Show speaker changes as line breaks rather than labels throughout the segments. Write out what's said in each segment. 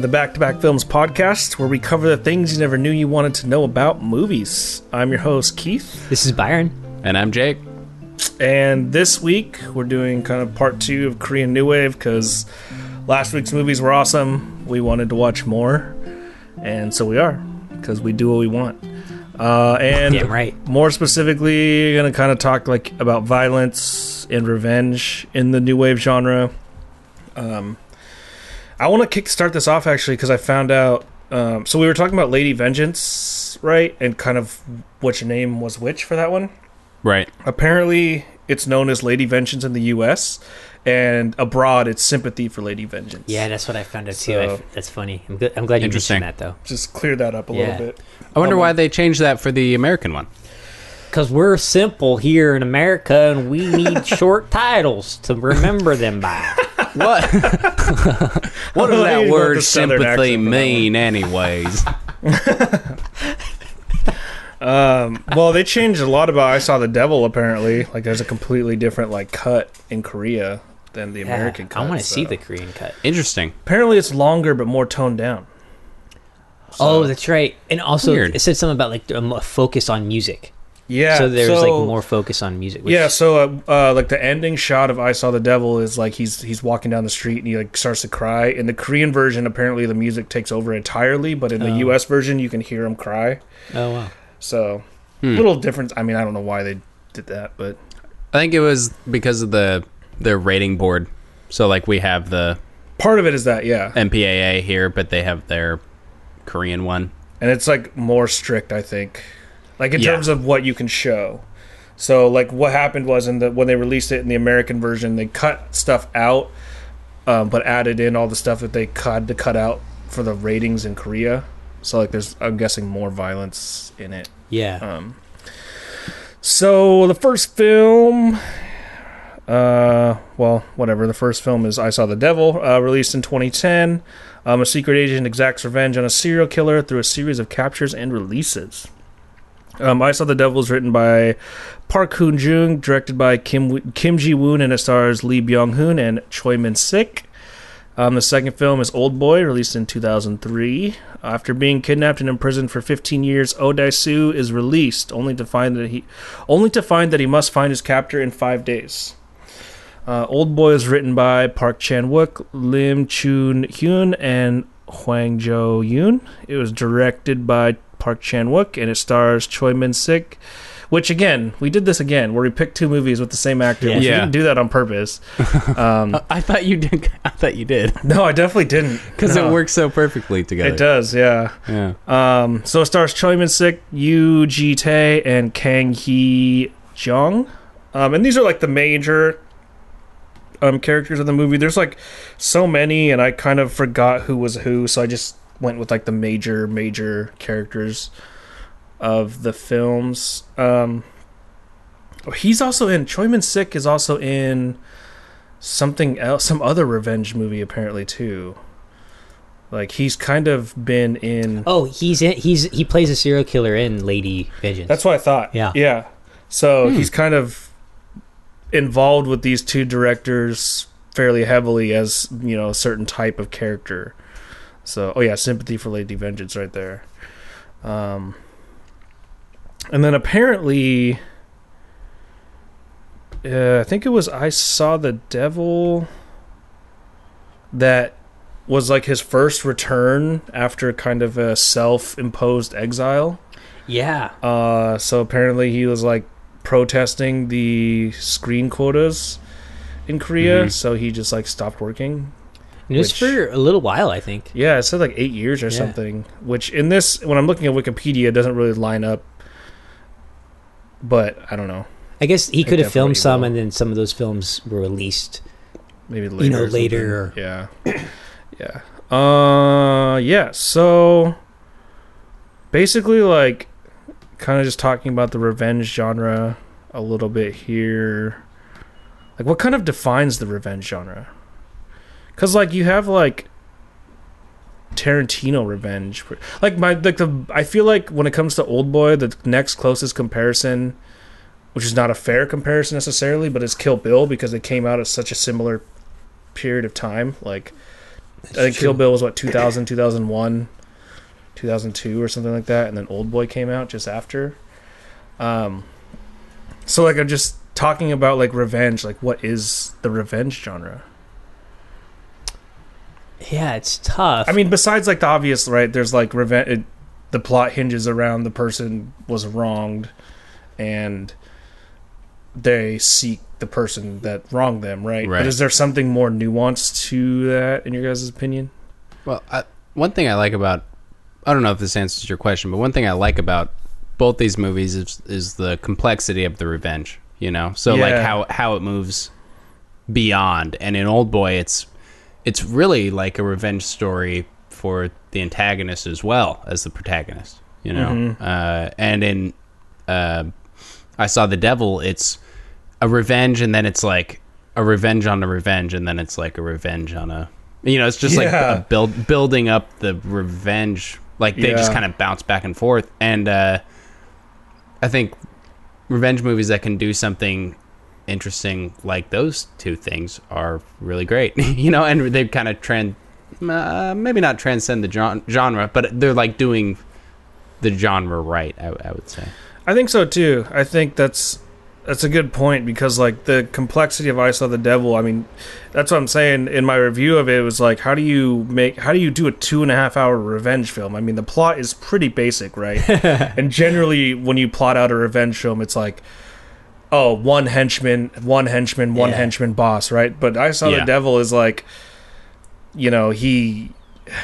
To the Back to Back Films podcast, where we cover the things you never knew you wanted to know about movies. I'm your host, Keith,
This is Byron.
And I'm Jake.
and this week we're doing kind of part two of Korean New Wave because last week's movies were awesome. We wanted to watch more, and so we are because we do what we want. Uh, and
Damn right.
more specifically, gonna kind of talk like about violence and revenge in the new wave genre. Um, I want to kickstart this off actually because I found out. Um, so we were talking about Lady Vengeance, right? And kind of which name was which for that one.
Right.
Apparently, it's known as Lady Vengeance in the U.S. and abroad, it's Sympathy for Lady Vengeance.
Yeah, that's what I found out too.
So-
I f that's funny. I'm, good, I'm glad you
Interesting.
mentioned that though,
just clear that up a
Yeah.
little bit.
I wonder
Um,
why they changed that for the American one.
because we're simple here in America, and we need short titles to remember them by.
What? what does that
to go with
word sympathy
accent for that
mean, anyways?
Um, well, they changed a lot about I Saw the Devil. Apparently, like there's a completely different like cut in Korea than the American cut.
I want to see the Korean cut.
Interesting.
Apparently, it's longer but more toned down.
oh, that's right. And also,
Weird.
it said something about like a focus on music.
Yeah.
so there's like more focus on music. Which,
Yeah, so uh, uh, like the ending shot of I Saw the Devil is like he's he's walking down the street and he like starts to cry. In the Korean version, apparently the music takes over entirely, but in the
Oh.
U.S. version, you can hear him cry.
Oh wow.
So
Hmm.
little difference. I mean, I don't know why they did that, but
I think it was because of the their rating board. So like we have the
part of it is that yeah,
MPAA here, but they have their Korean one.
and it's like more strict. I think, like in
Yeah.
terms of what you can show. So like what happened was in the when they released it in the American version, they cut stuff out, um, but added in all the stuff that they had to cut out for the ratings in Korea. So like there's I'm guessing more violence in it.
Yeah.
Um, so the first film, uh, well, whatever. The first film is I Saw the Devil, uh, released in 2010. Um, a secret agent exacts revenge on a serial killer through a series of captures and releases. Um, I Saw the Devil is written by Park Hoon Jung, directed by Kim Kim Ji Woon, and it stars Lee Byung Hun and Choi Min Sik. Um, the second film is Old Boy, released in 2003. After being kidnapped and imprisoned for 15 years, Odaisu is released, only to find that he, only to find that he must find his captor in five days. Uh, Old Boy is written by Park Chan Wook, Lim Chun Hyun, and Hwang Jo Yoon. It was directed by Park Chan Wook, and it stars Choi Min Sik. Which again, we did this again, where we picked two movies with the same actor.
Yeah.
which We didn't do that on purpose. Um,
I thought you did. I thought you did
no, I definitely didn't.
because
No.
it works so perfectly together.
It does, yeah.
Yeah.
Um, so it stars Choi Min Sik, Yu Ji Tae, and Kang Hye Jung. Um, and these are like the major um, characters of the movie. There's like so many, and I kind of forgot who was who, so I just went with like the major, major characters of the films. Um, oh, he's also in Choi Min Sik is also in something else, some other revenge movie apparently too. Like he's kind of been in.
Oh, he's in, he's he plays a serial killer in Lady Vengeance.
That's what I thought.
Yeah.
Yeah. So
Hmm.
he's kind of involved with these two directors fairly heavily as, you know, a certain type of character. So, oh yeah, sympathy for Lady Vengeance right there. Um and then apparently uh, I think it was I Saw the Devil that was like his first return after kind of a self-imposed exile.
Yeah.
Uh, so apparently he was like protesting the screen quotas in Korea,
Mhm.
so he just like stopped working.
Was for a little while, I think.
Yeah, it said like eight years or
Yeah.
something. Which in this, when I'm looking at Wikipedia, it doesn't really line up. But I don't know.
I guess he could have filmed some,
will.
and then some of those films were released.
Maybe later.
You know,
or
later
Yeah. yeah. Uh, yeah. So basically, like, kind of just talking about the revenge genre a little bit here. Like, what kind of defines the revenge genre? Because, like, you have like Tarantino revenge. Like my like the I feel like when it comes to Old Boy, the next closest comparison, which is not a fair comparison necessarily, but is Kill Bill because it came out at such a similar period of time. Like I think Kill Bill was what 2000, 2001, 2002 or something like that, and then Old Boy came out just after. Um, so like I'm just talking about like revenge. Like what is the revenge genre?
Yeah, it's tough.
I mean, besides like the obvious, right? There's like revenge. It, the plot hinges around the person was wronged, and they seek the person that wronged them, right?
Right.
But is there something more nuanced to that, in your guys' opinion?
Well, I, one thing I like about I don't know if this answers your question, but one thing I like about both these movies is is the complexity of the revenge. You know, so like how how it moves beyond. And in Old Boy, it's it's really like a revenge story for the antagonist as well as the protagonist. You know,
Mhm.
uh, and in uh, I saw the devil. It's a revenge, and then it's like a revenge on a revenge, and then it's like a revenge on a. You know, it's just like
Yeah.
a build building up the revenge. Like they just kind of bounce back and forth, and uh, I think revenge movies that can do something interesting like those two things are really great. you know, and they kind of trend, uh, maybe not transcend the gen- genre, but they're like doing the genre right. I, I would say.
I think so too. I think that's that's a good point because like the complexity of I Saw the Devil. I mean, that's what I'm saying in my review of it. it was like, how do you make? How do you do a two and a half hour revenge film? I mean, the plot is pretty basic, right? and generally, when you plot out a revenge film, it's like. Oh, one henchman, one henchman, one
Yeah.
henchman boss, right? But I saw
Yeah.
the devil is like, you know, he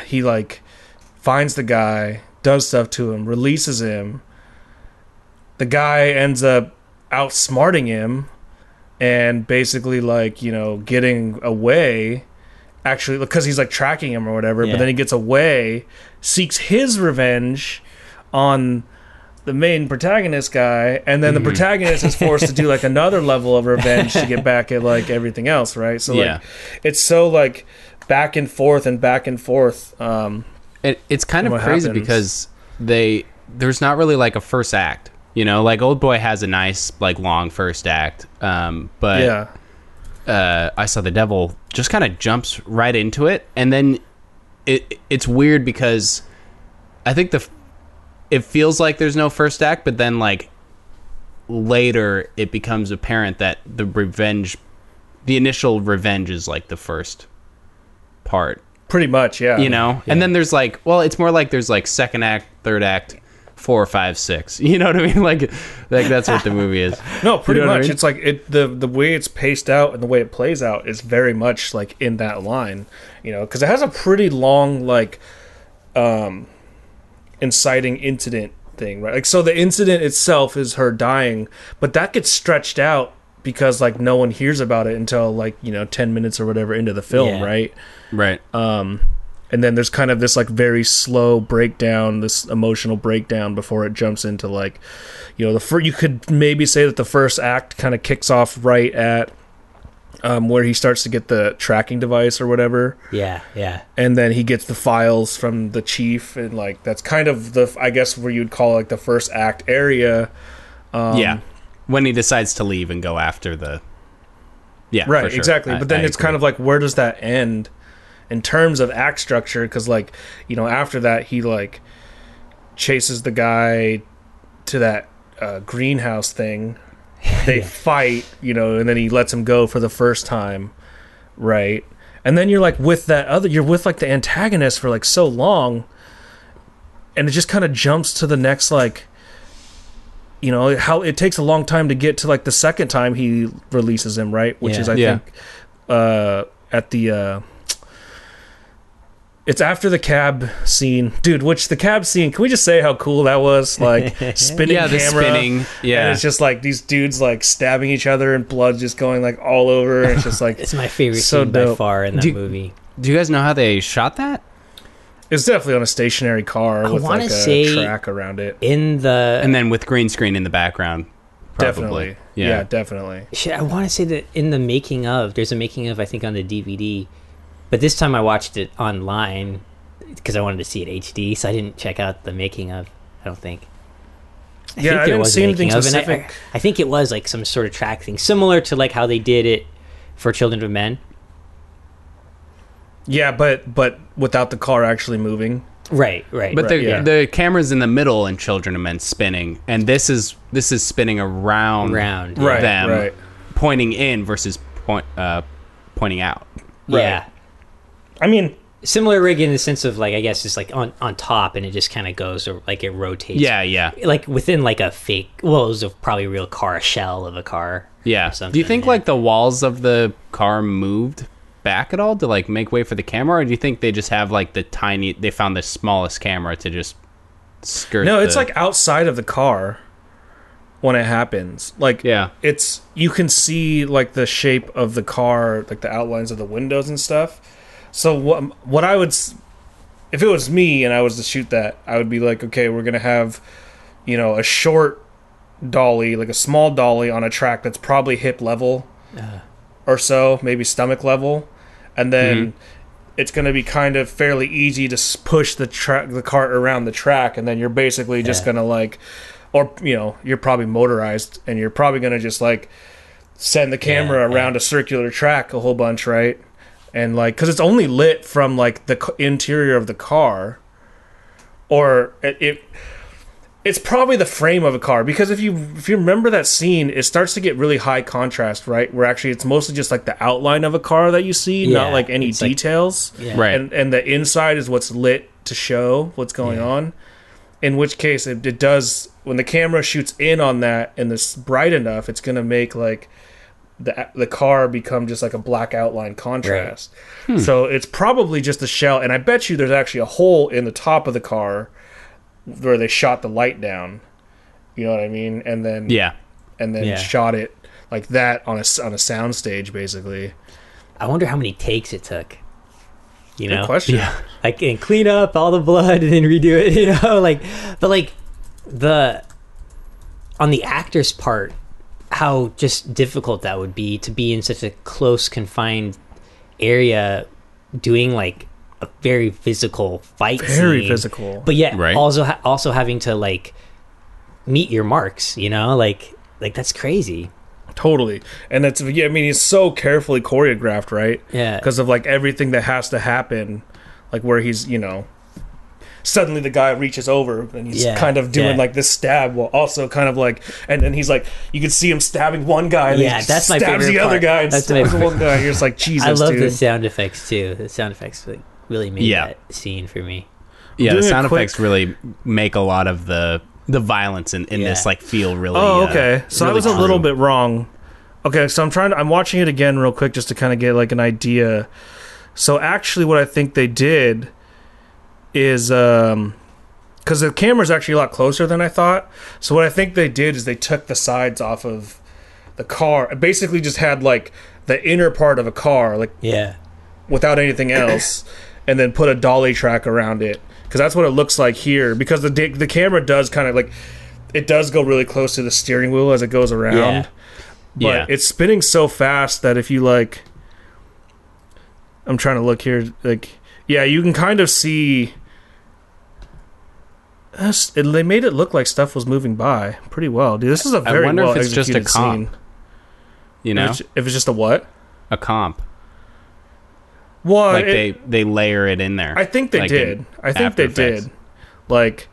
he like finds the guy, does stuff to him, releases him, the guy ends up outsmarting him and basically like you know getting away actually because he's like tracking him or whatever
Yeah.
but then he gets away seeks his revenge on the main protagonist guy and then
Mhm.
the protagonist is forced to do like another level of revenge to get back at like everything else right so
yeah,
like it's so like back and forth and back and forth um
it, it's kind of crazy
happens.
because they there's not really like a first act. You know, like Old Boy has a nice like long first act, um, but
yeah
uh, I saw the devil just kind of jumps right into it, and then it it's weird because I think the it feels like there's no first act, but then like later it becomes apparent that the revenge, the initial revenge is like the first part,
pretty much yeah
you know, and then there's like well, it's more like there's like second act, third act. Four, five, six. You know what I mean? Like, like that's what the movie is.
No, pretty
know what I
much.
mean?
It's like it the the way it's paced out and the way it plays out is very much like in that line, you know, because it has a pretty long like um inciting incident thing, right? Like so the incident itself is her dying, but that gets stretched out because like no one hears about it until like, you know, 10 minutes or whatever into the film,
Yeah.
right?
Right.
Um and then there's kind of this like very slow breakdown, this emotional breakdown before it jumps into like, you know, the fir- you could maybe say that the first act kind of kicks off right at um, where he starts to get the tracking device or whatever,
yeah, yeah.
and then he gets the files from the chief, and like that's kind of the I guess where you'd call like the first act area. Um,
yeah. When he decides to leave and go after the. Yeah.
right
for sure.
exactly
I-
but then
I
it's kind of like where does that end in terms of act structure because like you know after that he like chases the guy to that uh, greenhouse thing they fight you know and then he lets him go for the first time right and then you're like with that other you're with like the antagonist for like so long and it just kind of jumps to the next like you know how it takes a long time to get to like the second time he releases him, right? Which
Yeah.
is I
Yeah.
think uh, at the. Uh, it's after the cab scene, dude. Which the cab scene? Can we just say how cool that was? Like spinning
Yeah, the
camera,
spinning.
and
Yeah.
it's just like these dudes like stabbing each other and blood just going like all over. And it's just like
It's my favorite
So
scene by far in that
Do-
movie.
Do you guys know how they shot that?
it's definitely on a stationary car
I
with
wanna
like a
say-
track around it.
In the
And then with green screen in the background. Probably.
Definitely,
Yeah.
yeah, definitely.
Shit, I want to say that in the making of, there's a making of, I think, on the DVD. But this time I watched it online because I wanted to see it HD, so I didn't check out the making of. I don't think. I
Yeah,
think
I didn't
was
see anything
making of, I-
specific.
I, I think it was like some sort of track thing, similar to like how they did it for Children of Men.
Yeah, but but without the car actually moving.
Right, right.
But the
yeah.
the camera's in the middle and Children of Men spinning, and this is this is spinning around,
Around,
Right,
them,
right.
pointing in versus point uh, pointing out.
yeah.
I mean,
Similar rig in the sense of like I guess it's like on on top and it just kind of goes or like it rotates.
Yeah, yeah,
like within like a fake. Well, it was a probably real car, a shell of a car.
yeah.
or
Do you think
yeah.
like the walls of the car moved back at all to like make way for the camera, or do you think they just have like the tiny? They found the smallest camera to just skirt.
no, it's
the-
like outside of the car when it happens. Like
yeah,
it's you can see like the shape of the car, like the outlines of the windows and stuff. So what what I would if it was me and I was to shoot that, I would be like, okay, we're gonna have you know a short dolly, like a small dolly on a track that's probably hip level or so, maybe stomach level, and then. Mm-hmm. It's going to be kind of fairly easy to push the track, the cart around the track, and then you're basically just
Yeah.
going to like, or you know, you're probably motorized, and you're probably going to just like send the camera
Yeah,
around a circular track a whole bunch, right? And like, because it's only lit from like the interior of the car, or it, it. It's probably the frame of a car because if you if you remember that scene, it starts to get really high contrast, right? Where actually it's mostly just like the outline of a car that you see, not like any
it's like-
details
Yeah.
right.
and and the inside is what's lit to show what's going
Yeah.
on. In which case, it, it does when the camera shoots in on that and it's bright enough, it's gonna make like the the car become just like a black outline contrast. Hmm. So it's probably just a shell, and I bet you there's actually a hole in the top of the car where they shot the light down. You know what I mean? And then
yeah,
and then
Yeah.
shot it like that on a on a sound stage, basically.
I wonder how many takes it took. You
Good
know,
question.
yeah.
like and clean up all the blood and then redo it. You know, like but like the on the actor's part, how just difficult that would be to be in such a close confined area, doing like a very physical fight.
Very
scene,
physical.
but yet
Right.
also ha- also having to like meet your marks. You know, like like that's crazy.
Totally, and it's yeah. I mean, it's so carefully choreographed, right?
Yeah.
Because of like everything that has to happen, like where he's you know, suddenly the guy reaches over and he's
Yeah,
kind of doing
yeah.
like this stab, while also kind of like, and then he's like, you can see him stabbing one guy, and
Yeah,
he
that's my
stabs
favorite
the other
part.
guy, and
That's
stabs the one guy. You're just like Jesus,
I love
dude.
the sound effects too. The sound effects like really made
Yeah.
that scene for me.
yeah. The
doing a
sound
quick-
effects really make a lot of the the violence in, in this like feel really.
Oh,
uh,
okay. So I
really
was a little bit wrong. Okay, so I'm trying to, I'm watching it again real quick just to kind of get like an idea. So actually what I think they did is um cuz the camera's actually a lot closer than I thought. So what I think they did is they took the sides off of the car. It basically just had like the inner part of a car like
Yeah.
without anything else and then put a dolly track around it because that's what it looks like here because the the camera does kind of like it does go really close to the steering wheel as it goes around
Yeah.
but
Yeah.
it's spinning so fast that if you like I'm trying to look here like yeah you can kind of see That's- it, they made it look like stuff was moving by pretty well dude this is a very
wonder if
well
it's just a
executed
comp,
scene
You know,
if, it's, if it's just a what
a comp.
well
Like
it-
they they layer it in there.
I think they
like
did. I think
After
they
Effects.
did. Like,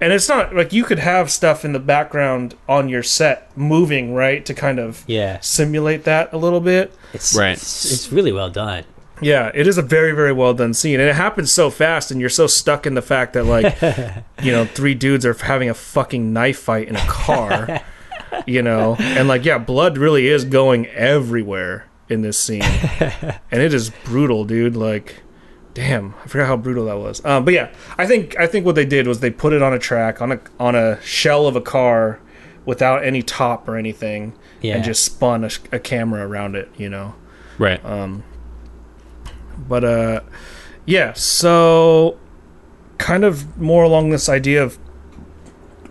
and it's not like you could have stuff in the background on your set moving, right, to kind of
Yeah.
simulate that a little bit.
It's
Right.
It's, it's really well done.
Yeah, it is a very, very well done scene, and it happens so fast, and you're so stuck in the fact that like, you know, three dudes are having a fucking knife fight in a car, you know, and like, yeah, blood really is going everywhere in this scene, and it is brutal, dude. Like, damn, I forgot how brutal that was. Um, but yeah, I think I think what they did was they put it on a track on a on a shell of a car without any top or anything,
Yeah.
and just spun a, a camera around it, you know.
Right.
But uh yeah, so kind of more along this idea of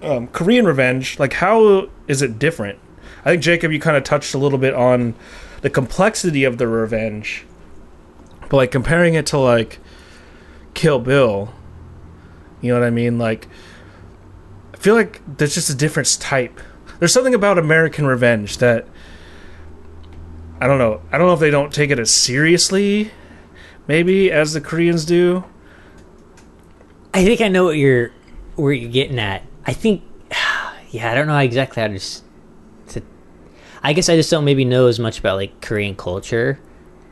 um, Korean revenge, like how is it different? I think Jacob you kind of touched a little bit on the complexity of the revenge. But like comparing it to like Kill Bill, you know what I mean? Like I feel like there's just a different type. There's something about American revenge that I don't know. I don't know if they don't take it as seriously maybe as the Koreans do.
I think I know what you're where you're getting at. I think, yeah, I don't know exactly how to. s- to I guess I just don't maybe know as much about like Korean culture,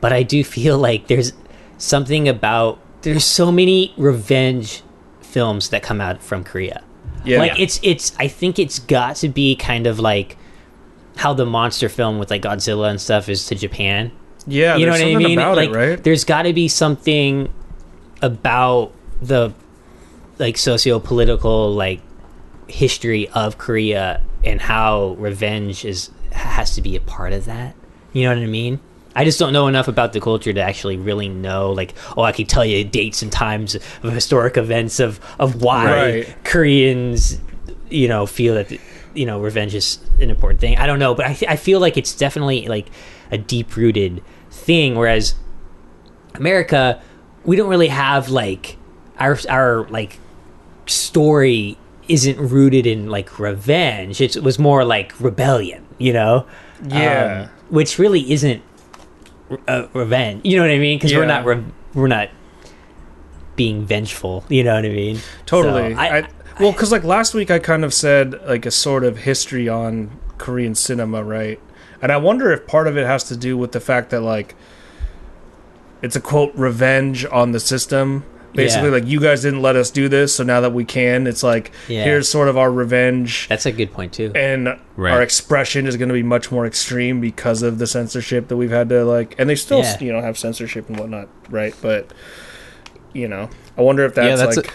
but I do feel like there's something about there's so many revenge films that come out from Korea.
Yeah.
like it's it's. I think it's got to be kind of like how the monster film with like Godzilla and stuff is to Japan
Yeah,
you know what I mean?
about
like,
it, right?
there's got to be something about the like socio-political like history of Korea and how revenge is has to be a part of that. You know what I mean? I just don't know enough about the culture to actually really know. Like, oh, I could tell you dates and times of historic events of of why
Right.
Koreans, you know, feel that you know revenge is an important thing. I don't know, but I th- I feel like it's definitely like a deep rooted thing. Whereas America, we don't really have like our our like story isn't rooted in like revenge. It's, it was more like rebellion, you know.
Yeah.
Um, which really isn't uh, revenge. You know what I mean? Because we're not re- we're not being vengeful. You know what I mean?
Totally.
So, I,
I, well, because like last week I kind of said like a sort of history on Korean cinema, right? And I wonder if part of it has to do with the fact that like it's a quote revenge on the system. Basically,
Yeah.
like you guys didn't let us do this, so now that we can, it's like
Yeah.
here's sort of our revenge.
that's a good point too.
and
Right.
our expression is going to be much more extreme because of the censorship that we've had to like and they still
Yeah.
you know have censorship and whatnot right but you know i wonder if that's,
Yeah, that's
like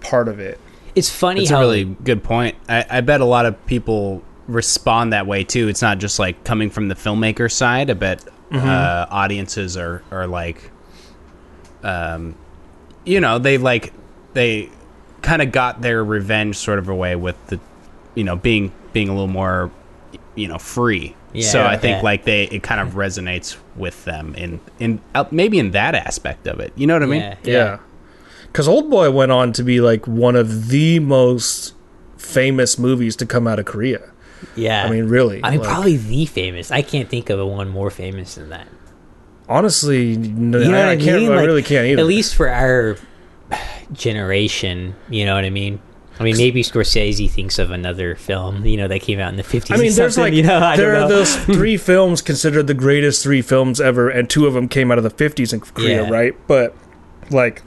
part of it
It's funny
That's
how
a really good point. I, I bet a lot of people respond that way too. It's not just like coming from the filmmaker side. I bet uh, audiences are are like, um, you know, they like they kind of got their revenge sort of away with the, you know, being being a little more, you know, free.
Yeah,
so I think
yeah.
like they it kind of resonates with them in in uh, maybe in that aspect of it. You know what I mean?
yeah,
yeah because old boy went on to be like one of the most famous movies to come out of korea
yeah.
i mean really
I mean,
like,
probably the famous. I can't think of a one more famous than that.
honestly no,
You know
I,
I,
I can't
mean?
i really can't either
At least for our generation, you know what I mean. I mean, maybe Scorsese thinks of another film, you know, that came out in the fifties.
I mean, there's like
you know, I
there are those three films considered the greatest three films ever, and two of them came out of the 50s in Korea,
Yeah.
right? But like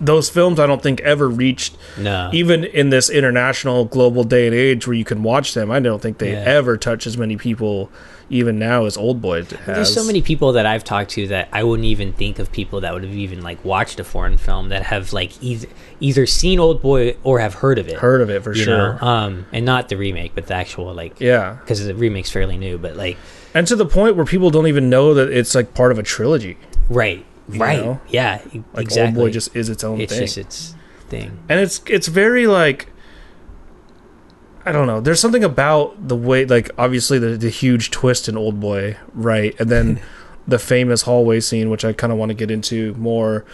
those films, I don't think ever reached
no,
even in this international global day and age where you can watch them. I don't think they
Yeah.
ever touch as many people even now as Old Boy has.
There's so many people that I've talked to that I wouldn't even think of people that would have even like watched a foreign film that have like either either seen Old Boy or have heard of it.
heard of it for sure.
Um, and not the remake, but the actual like
yeah,
because the remake's fairly new, but like
and to the point where people don't even know that it's like part of a trilogy.
right, right,
know?
yeah, e-
Like
exactly.
Old Boy just is its own
it's
thing.
just its thing.
and it's it's very like I don't know. There's something about the way, like obviously the the huge twist in Old Boy, right, and then the famous hallway scene, which I kind of want to get into more.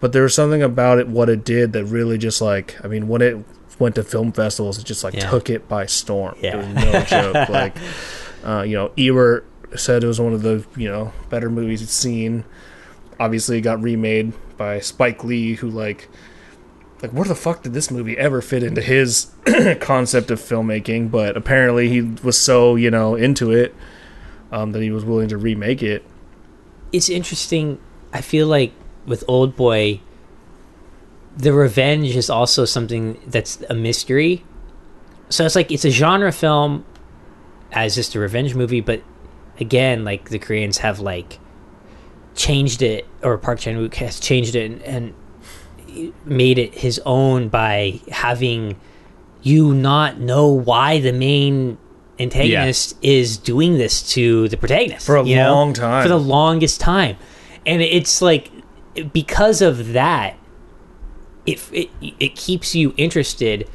But there was something about it, what it did, that really just like, I mean, when it went to film festivals, it just like
Yeah.
took it by storm.
Yeah.
It was no joke. Like, uh, you know, Ebert said it was one of the you know better movies he'd seen. Obviously, got remade by Spike Lee, who like like where the fuck did this movie ever fit into his concept of filmmaking but apparently he was so you know into it um, that he was willing to remake it
it's interesting. I feel like with Old Boy, the revenge is also something that's a mystery. So it's like it's a genre film as just a revenge movie, but again, like the Koreans have like changed it, or Park Chan Wook has changed it and, and made it his own by having you not know why the main antagonist is doing this to the protagonist
For a
you know?
long time.
for the longest time and it's like because of that it, it it keeps you interested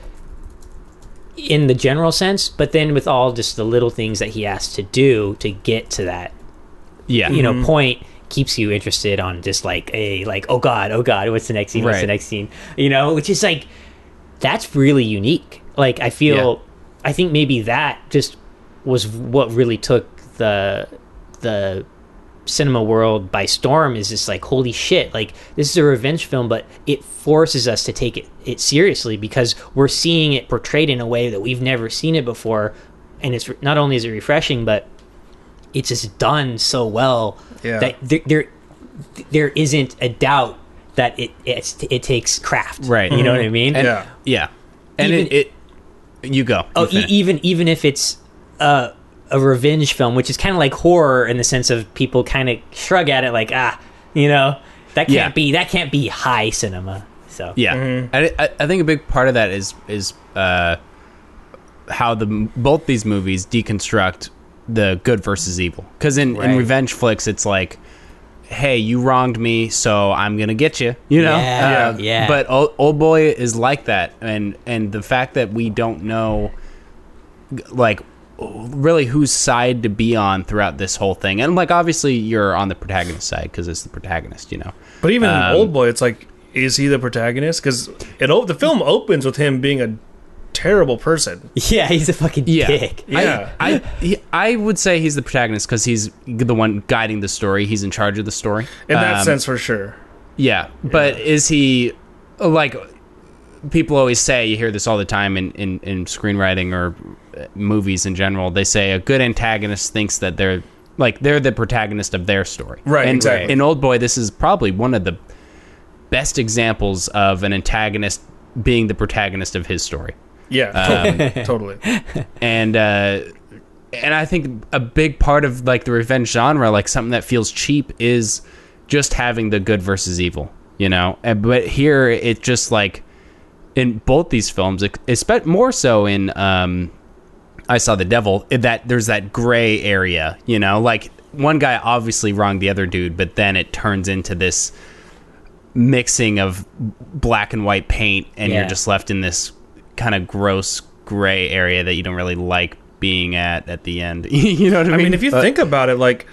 in the general sense but then with all just the little things that he has to do to get to that
Yeah.
you know mm-hmm. point keeps you interested on just like a like oh god oh god what's the next scene what's the next scene? You know which is like that's really unique. Like i feel i think maybe that just was what really took the the cinema world by storm is just like holy shit like this is a revenge film but it forces us to take it, it seriously because we're seeing it portrayed in a way that we've never seen it before. And it's not only is it refreshing but it's just done so well
Yeah.
that there, there there isn't a doubt that it it's, it takes craft
Right.
you know what i mean
And-
Yeah.
Yeah. And
Even-
it, it you go.
Oh, e- even even if it's a a revenge film, which is kind of like horror in the sense of people kind of shrug at it, like ah, you know, that can't
Yeah.
be that can't be high cinema. So
Yeah,
Mm-hmm.
I, I, I think a big part of that is is uh, how the both these movies deconstruct the good versus evil. Because in, in revenge flicks, it's like, hey, you wronged me, so I'm gonna get you. You know,
Yeah,
Uh,
yeah.
But old, old boy is like that, and and the fact that we don't know, like. Really, whose side to be on throughout this whole thing, and like obviously you're on the protagonist side because it's the protagonist, you know.
But even
Um,
Old Boy, it's like, is he the protagonist? Because it o- the film opens with him being a terrible person.
yeah, he's a fucking
Yeah.
dick.
Yeah.
I I, he, I would say he's the protagonist because he's the one guiding the story. He's in charge of the story.
In that
Um,
sense, for sure.
Yeah, but is he like people always say? You hear this all the time in in, in screenwriting or uh, movies in general. They say a good antagonist thinks that they're like they're the protagonist of their story.
Right,
And
exactly.
In Old Boy, this is probably one of the best examples of an antagonist being the protagonist of his story.
Yeah,
Um,
totally. totally.
and uh and I think a big part of like the revenge genre, like something that feels cheap, is just having the good versus evil, you know. And, but here, it just like in both these films, especially more so in um, I saw the devil. That there's that gray area, you know, like one guy obviously wronged the other dude, but then it turns into this mixing of black and white paint, and
Yeah.
you're just left in this kind of gross gray area that you don't really like being at at the end. you know what I mean?
I
mean?
mean, if you
But-
think about it, like,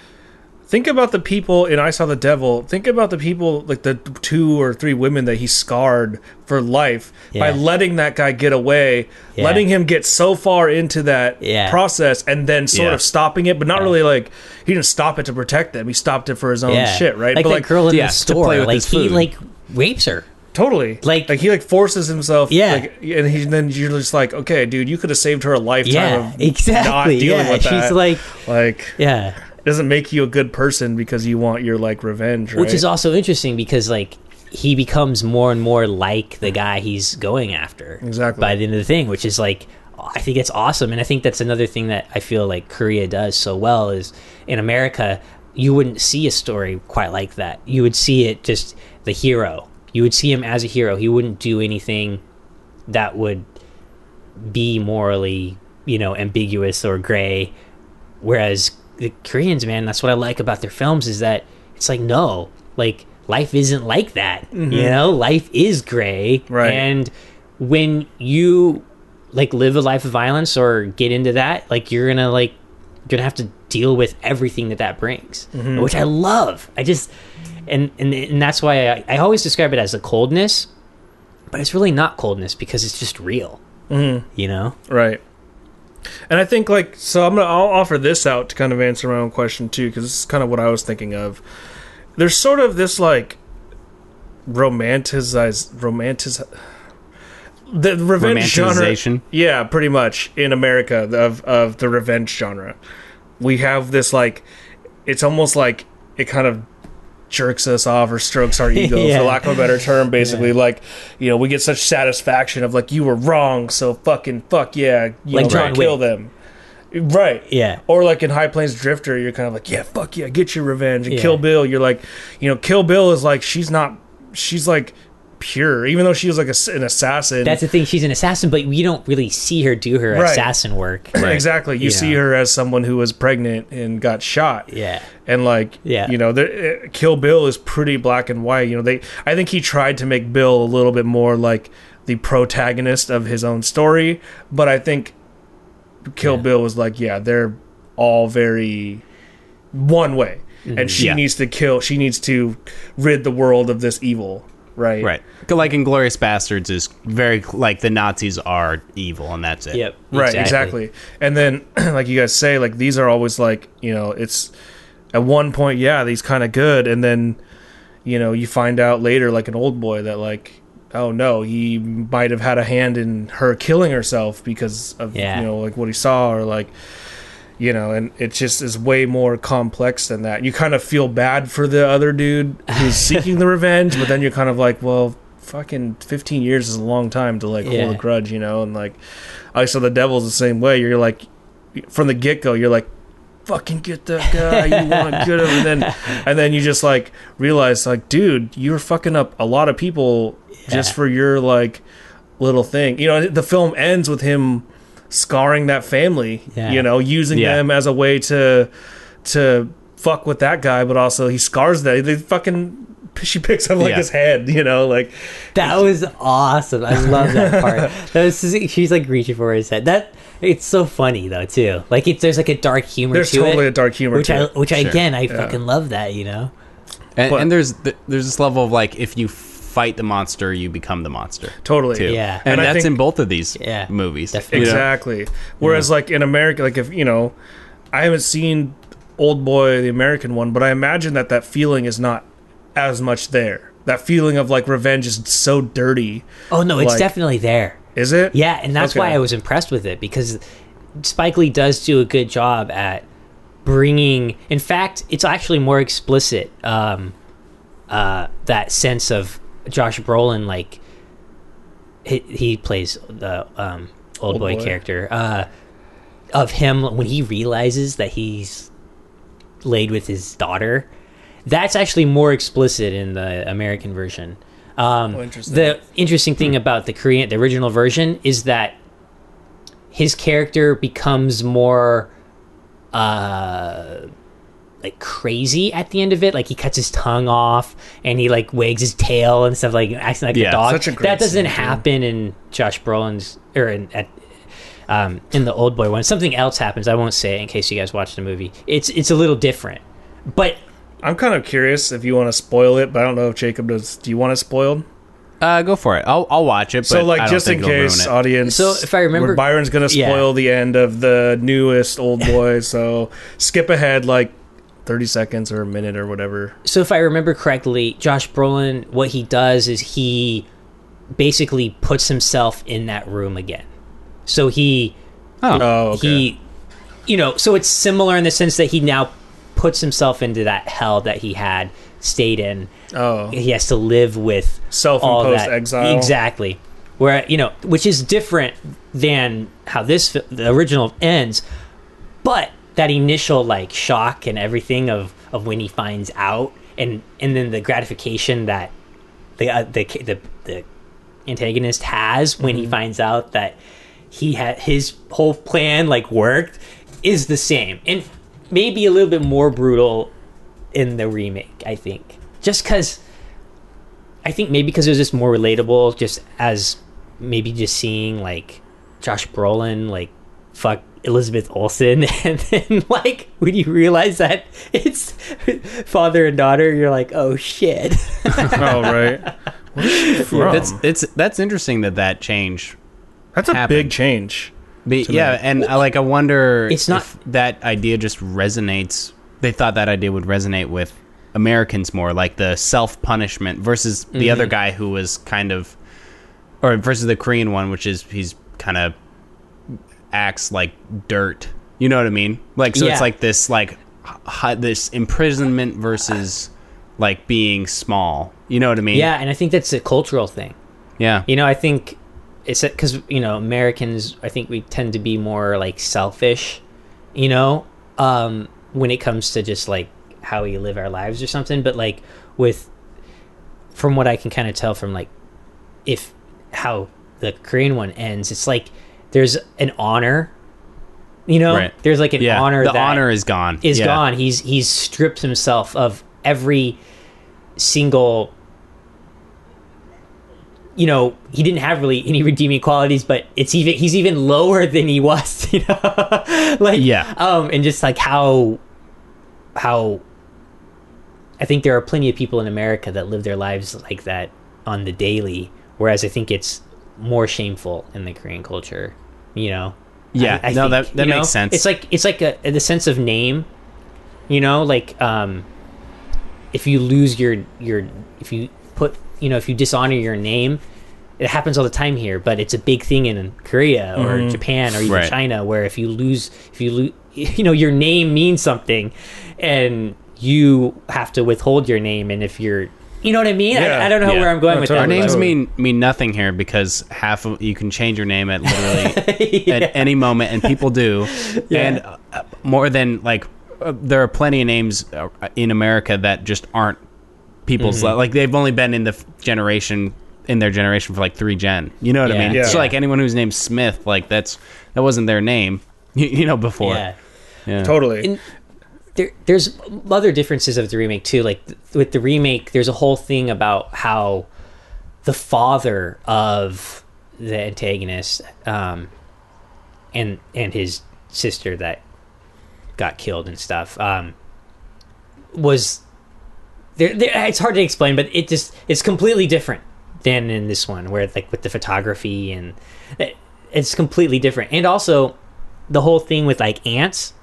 think about the people in I Saw the Devil. Think about the people, like the two or three women that he scarred for life by letting that guy get away,
Yeah.
letting him get so far into that
Yeah.
process, and then sort
Yeah.
of stopping it, but not really like he didn't stop it to protect them. He stopped it for his own
yeah,
shit, right?
Like
but
that girl in
yeah,
the
to
store,
play with
like
his
he like rapes her.
Totally.
Like-
like he like forces himself.
Yeah.
Like, and he then you're just like, okay, dude, you could have saved her a lifetime
Yeah,
of not
exactly.
dealing
Yeah,
with
she's like,
like
yeah.
it doesn't make you a good person because you want your like revenge, right?
which is also interesting because like he becomes more and more like the guy he's going after
Exactly.
by the end of the thing which is like i think it's awesome and i think that's another thing that i feel like korea does so well is in america you wouldn't see a story quite like that you would see it just the hero you would see him as a hero. He wouldn't do anything that would be morally you know ambiguous or gray. Whereas the koreans man that's what i like about their films is that it's like no like life isn't like that you mm-hmm. know? Life is gray.
Right.
and when you like live a life of violence or get into that like you're gonna like you're gonna have to deal with everything that that brings mm-hmm. which i love. I just and and, and that's why I, I always describe it as a coldness but it's really not coldness because it's just real mm-hmm. you know
Right. And I think like so I'm gonna I'll offer this out to kind of answer my own question too because this is kind of what I was thinking of. There's sort of this like romanticized romantiz the revenge genre. Yeah, pretty much in America of of the revenge genre. We have this like it's almost like it kind of jerks us off or strokes our ego
Yeah.
for lack of a better term basically like you know we get such satisfaction of like you were wrong so fucking fuck yeah you
Like
know,
John
kill them right
Yeah.
or like in High Plains Drifter, you're kind of like, yeah, fuck yeah, get your revenge. And
Yeah.
Kill Bill, you're like, you know, Kill Bill is like, she's not, she's like pure, even though she was like a s an assassin.
That's the thing. She's an assassin, but we don't really see her do her
Right.
assassin work.
exactly. You
You
see
know.
her as someone who was pregnant and got shot.
Yeah.
And like,
Yeah.
you know, there, uh, Kill Bill is pretty black and white. You know, they, I think he tried to make Bill a little bit more like the protagonist of his own story, but I think Kill
Yeah.
Bill was like, yeah, they're all very one way, and she
Yeah.
needs to kill. She needs to rid the world of this evil, right?
Right. Like Inglourious Basterds is very like the Nazis are evil and that's it.
Yep.
Right, exactly. And then, like you guys say, like these are always like you know, it's at one point, yeah, these kind of good, and then you know, you find out later, like an old boy, that like, oh no, he might have had a hand in her killing herself because of
Yeah.
you know, like what he saw, or like. You know, and it just is way more complex than that. You kind of feel bad for the other dude who's seeking the revenge, but then you're kind of like, well, fucking 15 years is a long time to like
Yeah.
hold a grudge, you know? And like, I saw the devil's the same way. You're like, from the get go, you're like, fucking get that guy. You want to get him, and then and then you just like realize, like, dude, you're fucking up a lot of people just for your like little thing. You know, the film ends with him scarring that family.
Yeah.
You know, using
Yeah.
them as a way to to fuck with that guy, but also he scars that. They fucking. She picks up like
Yeah.
his head, you know, like
That was awesome. I love that part. That was she's like reaching for his head. That it's so funny though too. Like it's there's like a dark humor
there's
to
totally
it,
a dark humor
which
to
I
it.
which I
Sure.
again I fucking love that. You know.
And,
But-
and there's th- there's this level of like if you fight the monster, you become the monster.
Totally.
Too.
Yeah.
And,
And
that's
think-
in both of these
Yeah,
movies.
definitely.
you know?
Exactly. Whereas, like in America, like if you know, I haven't seen Old Boy, the American one, but I imagine that that feeling is not as much there. That feeling of like revenge is so dirty.
Oh no, it's
Like-
definitely there.
Is it?
Yeah, and that's why I was impressed with it because Spike Lee does do a good job at bringing. In fact, it's actually more explicit. Um, uh, that sense of Josh Brolin, like he, he plays the um, old,
Old
boy,
boy.
character. Uh, of him when he realizes that he's laid with his daughter. That's actually more explicit in the American version. Um,
Oh, interesting.
The interesting thing about the Korean, the original version, is that his character becomes more, uh, like crazy at the end of it. Like he cuts his tongue off and he like wags his tail and stuff, like acting like
Yeah,
a dog.
such a great
that doesn't
scene, too.
happen in Josh Brolin's or in at um, in the old boy one. Something else happens. I won't say it in case you guys watch the movie. It's it's a little different, but
I'm kind of curious if you want to spoil it, but I don't know if Jacob does. Do you want it spoiled?
Uh, go for it. I'll I'll watch it. But
so,
I
like,
don't
just in
think it'll ruin
case, audience.
So, if I remember-
Byron's gonna
Yeah.
spoil the end of the newest Old Boy. so skip ahead like 30 seconds or a minute or whatever.
so if I remember correctly, Josh Brolin, what he does is he basically puts himself in that room again. So he
Oh,
Oh, okay.
he you know so it's similar in the sense that he now puts himself into that hell that he had stayed in
oh,
he has to live with all
self-imposed
that
exile.
exactly where you know which is different than how this the original ends but that initial like shock and everything of of when he finds out and and then the gratification that the uh, the, the the antagonist has when
Mm-hmm.
he finds out that he had his whole plan like worked is the same and maybe a little bit more brutal in the remake i think just because i think maybe because it was just more relatable just as maybe just seeing like josh brolin like fuck elizabeth olsen and then like when you realize that it's father and daughter you're like oh shit
oh, right. What is she
that's it's that's interesting that that change.
That's a
happened.
big change.
Be,
To
yeah,
me.
and I like I wonder
It's not-
if that idea just resonates. They thought that idea would resonate with Americans more, like the self punishment versus the
Mm-hmm.
other guy who was kind of, or versus the Korean one, which is he's kind of acts like dirt. You know what I mean? Like so,
Yeah.
it's like this like this imprisonment versus like being small. You know what I mean?
Yeah, and I think that's a cultural thing.
Yeah.
You know, I think it's because you know Americans. I think we tend to be more like selfish. You know, um, when it comes to just like how we live our lives or something. But like with, from what I can kind of tell from like, if how the Korean one ends, it's like there's an honor. You know,
Right.
there's like an
yeah.
honor.
The
that
honor is gone.
is
Yeah.
gone. He's he's stripped himself of every single you know, he didn't have really any redeeming qualities, but it's even he's even lower than he was, you know. like
Yeah.
Um and just like how how I think there are plenty of people in America that live their lives like that on the daily, whereas I think it's more shameful in the Korean culture, you know.
Yeah.
I- I
no,
think,
that that makes
know,
sense.
It's like it's like a, the sense of name, you know, like um, if you lose your your if you put you know if you dishonor your name, it happens all the time here, but it's a big thing in Korea or Japan or even
Right.
China where if you lose if you lose you know your name means something, and you have to withhold your name, and if you're you know what I mean?
Yeah.
I, I don't know
Yeah.
where I'm going
No,
with
totally.
that.
Our names
Totally.
mean mean nothing here because half of you can change your name at literally
Yeah.
at any moment, and people do.
Yeah.
And uh, more than like, uh, there are plenty of names uh, in America that just aren't people's
Mm-hmm.
like they've only been in the f- generation in their generation for like three gen. You know what I mean?
Yeah.
So like anyone who's named Smith, like that's that wasn't their name. You, you know before.
Yeah.
Yeah.
Totally.
In- there, there's other differences of the remake too. Like th- with the remake, there's a whole thing about how the father of the antagonist um, and and his sister that got killed and stuff um, was there. It's hard to explain, but it just it's completely different than in this one, where like with the photography and it, it's completely different. And also the whole thing with like ants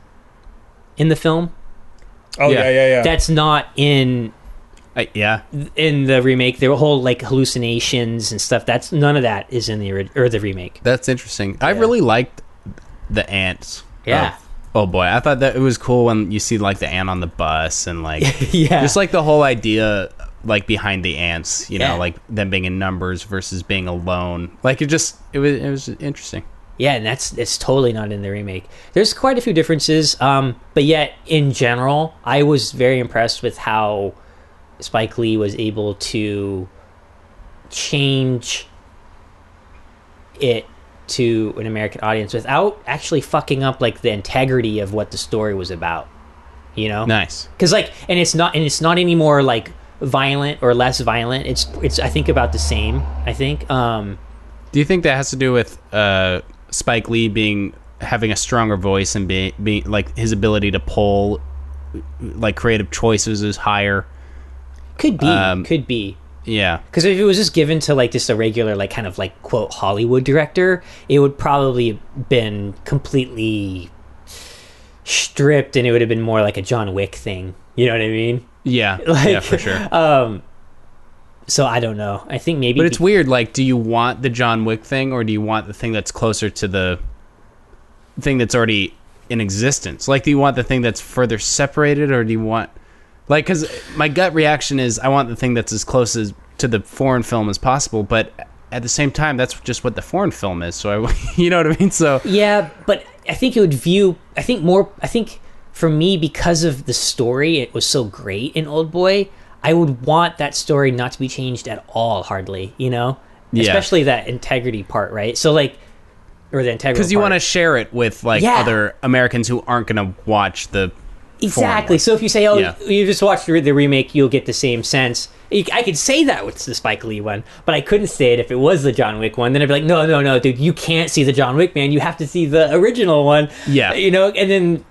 in the film
oh
Yeah.
yeah, yeah, yeah.
that's not in
I- yeah.
in the remake the whole like hallucinations and stuff that's none of that is in the ori- or the remake
That's interesting. I
Yeah.
really liked the ants.
Yeah.
of- oh boy, I thought that it was cool when you see like the ant on the bus and like
yeah
just like the whole idea like behind the ants, you know, like them being in numbers versus being alone. Like it just it was it was interesting.
Yeah and that's it's totally not in the remake. There's quite a few differences um but yet in general i was very impressed with how spike lee was able to change it to an american audience without actually fucking up like the integrity of what the story was about you know?
Nice.
because like and it's not and it's not any more like violent or less violent. It's it's i think about the same i think um
Do you think that has to do with uh Spike Lee being having a stronger voice and being being like his ability to pull like creative choices is higher?
could be
Um,
could be
Yeah.
because if it was just given to like just a regular like kind of like quote hollywood director it would probably have been completely stripped and it would have been more like a john wick thing you know what i mean
Yeah.
like
yeah, for sure.
um so i don't know i think maybe
But it's weird. Like, do you want the John Wick thing, or do you want the thing that's closer to the thing that's already in existence? Like, do you want the thing that's further separated, or do you want, like, because my gut reaction is I want the thing that's as close as to the foreign film as possible, but at the same time, that's just what the foreign film is. So I, you know what I mean? So
Yeah, but I think it would view. I think more. I think for me, because of the story, it was so great in Old Boy. I would want that story not to be changed at all. Hardly, you know,
Yeah.
especially that integrity part, right? So like, or the integrity
because you want to share it with like
Yeah.
other Americans who aren't going to watch the
exactly. So if you say, "Oh,
Yeah.
you just watched the, the remake," you'll get the same sense. I could say that with the Spike Lee one, but I couldn't say it if it was the John Wick one. Then I'd be like, "No, no, no, dude, you can't see the John Wick man. You have to see the original one."
Yeah.
you know, and then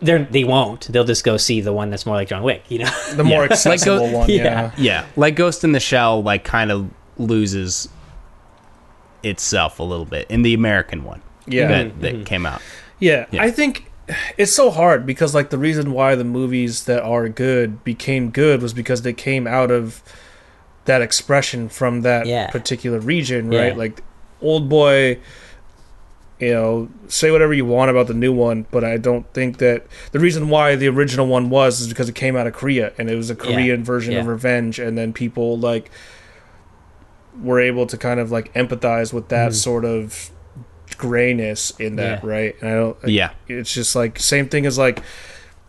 they're they won't. They'll just go see the one that's more like John Wick. You know,
the more
Yeah. Like, go-
accessible one.
yeah.
Yeah.
Yeah, like Ghost in the Shell, like kind of loses itself a little bit in the American one
Yeah.
that, mm-hmm. that mm-hmm. came out.
Yeah,
Yeah.
I think it's so hard because like the reason why the movies that are good became good was because they came out of that expression from that
Yeah.
particular region,
Yeah.
right? Like Old Boy you know, say whatever you want about the new one, but I don't think that the reason why the original one was is because it came out of Korea and it was a Korean version of. Revenge, and then people like were able to kind of like empathize with that mm-hmm. sort of grayness in that,
Yeah.
right? And I don't,
Yeah.
it's just like same thing as like,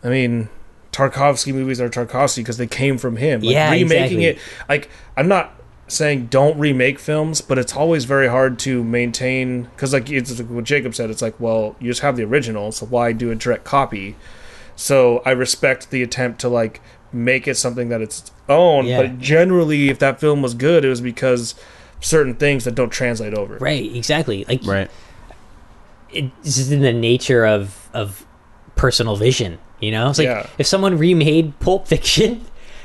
I mean, Tarkovsky movies are Tarkovsky because they came from him. Like,
Yeah,
remaking
exactly.
it. Like I'm not saying don't remake films, but it's always very hard to maintain because like it's like what Jacob said. It's like well, you just have the original, so why do a direct copy? So I respect the attempt to like make it something that it's own,
Yeah.
but generally, if that film was good, it was because certain things that don't translate over.
Right, exactly. Like
Right.
it's just in the nature of of personal vision. You know, it's like
Yeah.
if someone remade Pulp Fiction,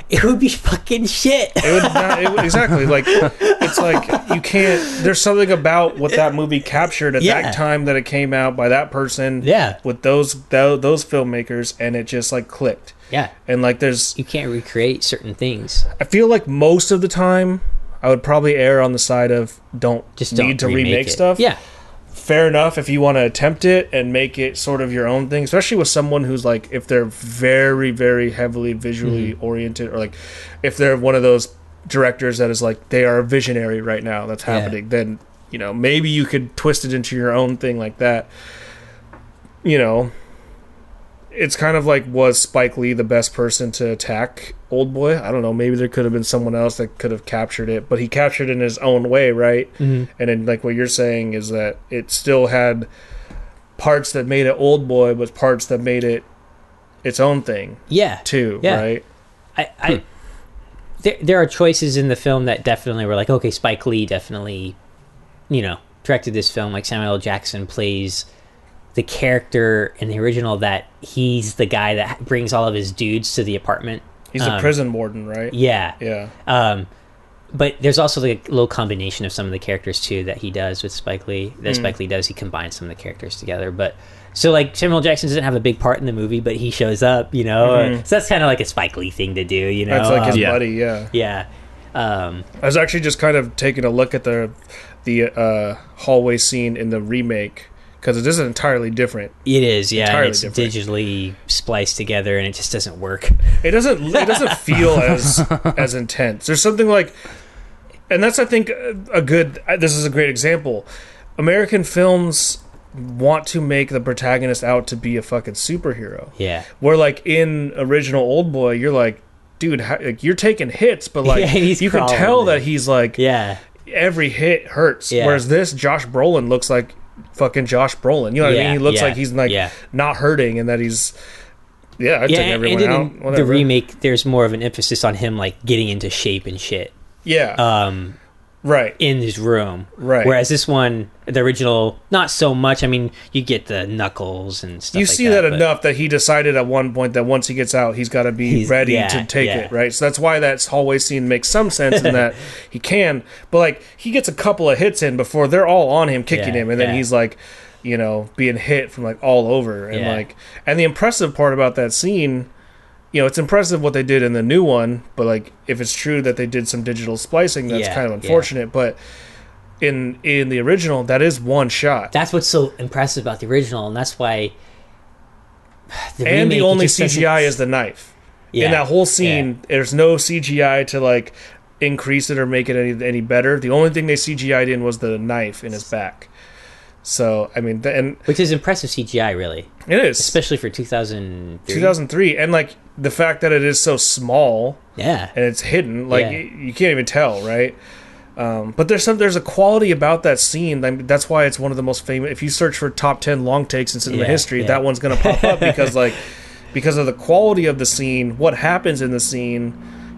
it would be fucking shit.
It would not, it, would- exactly like it's like you can't. There's something about what that movie captured at
Yeah.
that time that it came out by that person.
Yeah.
with those tho- those filmmakers, and it just like clicked.
Yeah,
And like, there's
you can't recreate certain things.
I feel like most of the time, I would probably err on the side of don't
Just
need
don't
to remake,
remake
stuff.
Yeah,
fair enough if you want to attempt it and make it sort of your own thing, especially with someone who's like, if they're very, very heavily visually
Mm-hmm.
oriented, or like if they're one of those directors that is like, they are a visionary right now that's
Yeah.
happening, then, you know, maybe you could twist it into your own thing like that. You know, it's kind of like, was Spike Lee the best person to attack Old Boy? I don't know. Maybe there could have been someone else that could have captured it, but he captured it in his own way, right?
Mhm.
And then, like what you're saying is that it still had parts that made it Old Boy, but parts that made it its own thing
yeah.
too,
Yeah.
right?
I, I there, there are choices in the film that definitely were like, okay, Spike Lee definitely, you know, directed this film. Like Samuel L. Jackson plays the character in the original that he's the guy that brings all of his dudes to the apartment.
He's a
Um,
prison warden, right?
Yeah.
Yeah.
Um, but there's also the little combination of some of the characters too that he does with Spike Lee. That
Mm.
Spike Lee does. He combines some of the characters together. But so like Samuel Jackson doesn't have a big part in the movie, but he shows up. You know,
Mhm.
so that's kind of like a Spike Lee thing to do. You know,
That's like his
Um,
Yeah.
buddy, yeah.
yeah. Um,
I was actually just kind of taking a look at the the uh, hallway scene in the remake because it is entirely different.
it is, yeah. It's
different.
digitally spliced together, and it just doesn't work.
It doesn't it doesn't feel as as intense. There's something like, and that's I think a- good. uh, This is a great example. American films want to make the protagonist out to be a fucking superhero.
Yeah,
Where like in original Old Boy, you're like, dude, how, like you're taking hits, but like
Yeah,
you can tell that he's like
yeah,
every hit hurts.
Yeah.
Whereas this, Josh Brolin looks like fucking Josh Brolin. You know what I mean? He looks
yeah,
like he's like
yeah.
not hurting, and that he's yeah. I
yeah.
take everyone
and
out.
the remake, there's more of an emphasis on him like getting into shape and shit.
yeah,
Um,
right,
in his room.
right.
Whereas this one, the original, not so much. I mean, you get the knuckles and stuff.
you
like
see that,
but-
enough that he decided at one point that once he gets out, he's got to be ready
yeah,
to take
yeah.
it, right? So that's why that hallway scene makes some sense in that he can, but like he gets a couple of hits in before they're all on him, kicking
Yeah,
him, and then he's like, you know, being hit from like all over, and like, and the impressive part about that scene. You know, it's impressive what they did in the new one, but like, if it's true that they did some digital splicing, that's
Yeah,
kind of
yeah.
unfortunate. But in in the original, that is one shot.
That's what's so impressive about the original, and that's why. The
and
remake,
the only
just doesn't-
CGI is the knife.
Yeah,
In that whole scene, there's no CGI to like increase it or make it any any better. The only thing they CGI'd in was the knife in his back. So I mean, th- and
which is impressive CGI, really,
it is
especially for 2003.
2003, and like the fact that it is so small
Yeah,
and it's hidden, like
Yeah.
y- you can't even tell, right? Um, but there's some there's a quality about that scene. I mean, that's why it's one of the most famous. If you search for top ten long takes in cinema
Yeah,
history,
yeah.
that one's gonna pop up because like because of the quality of the scene, what happens in the scene,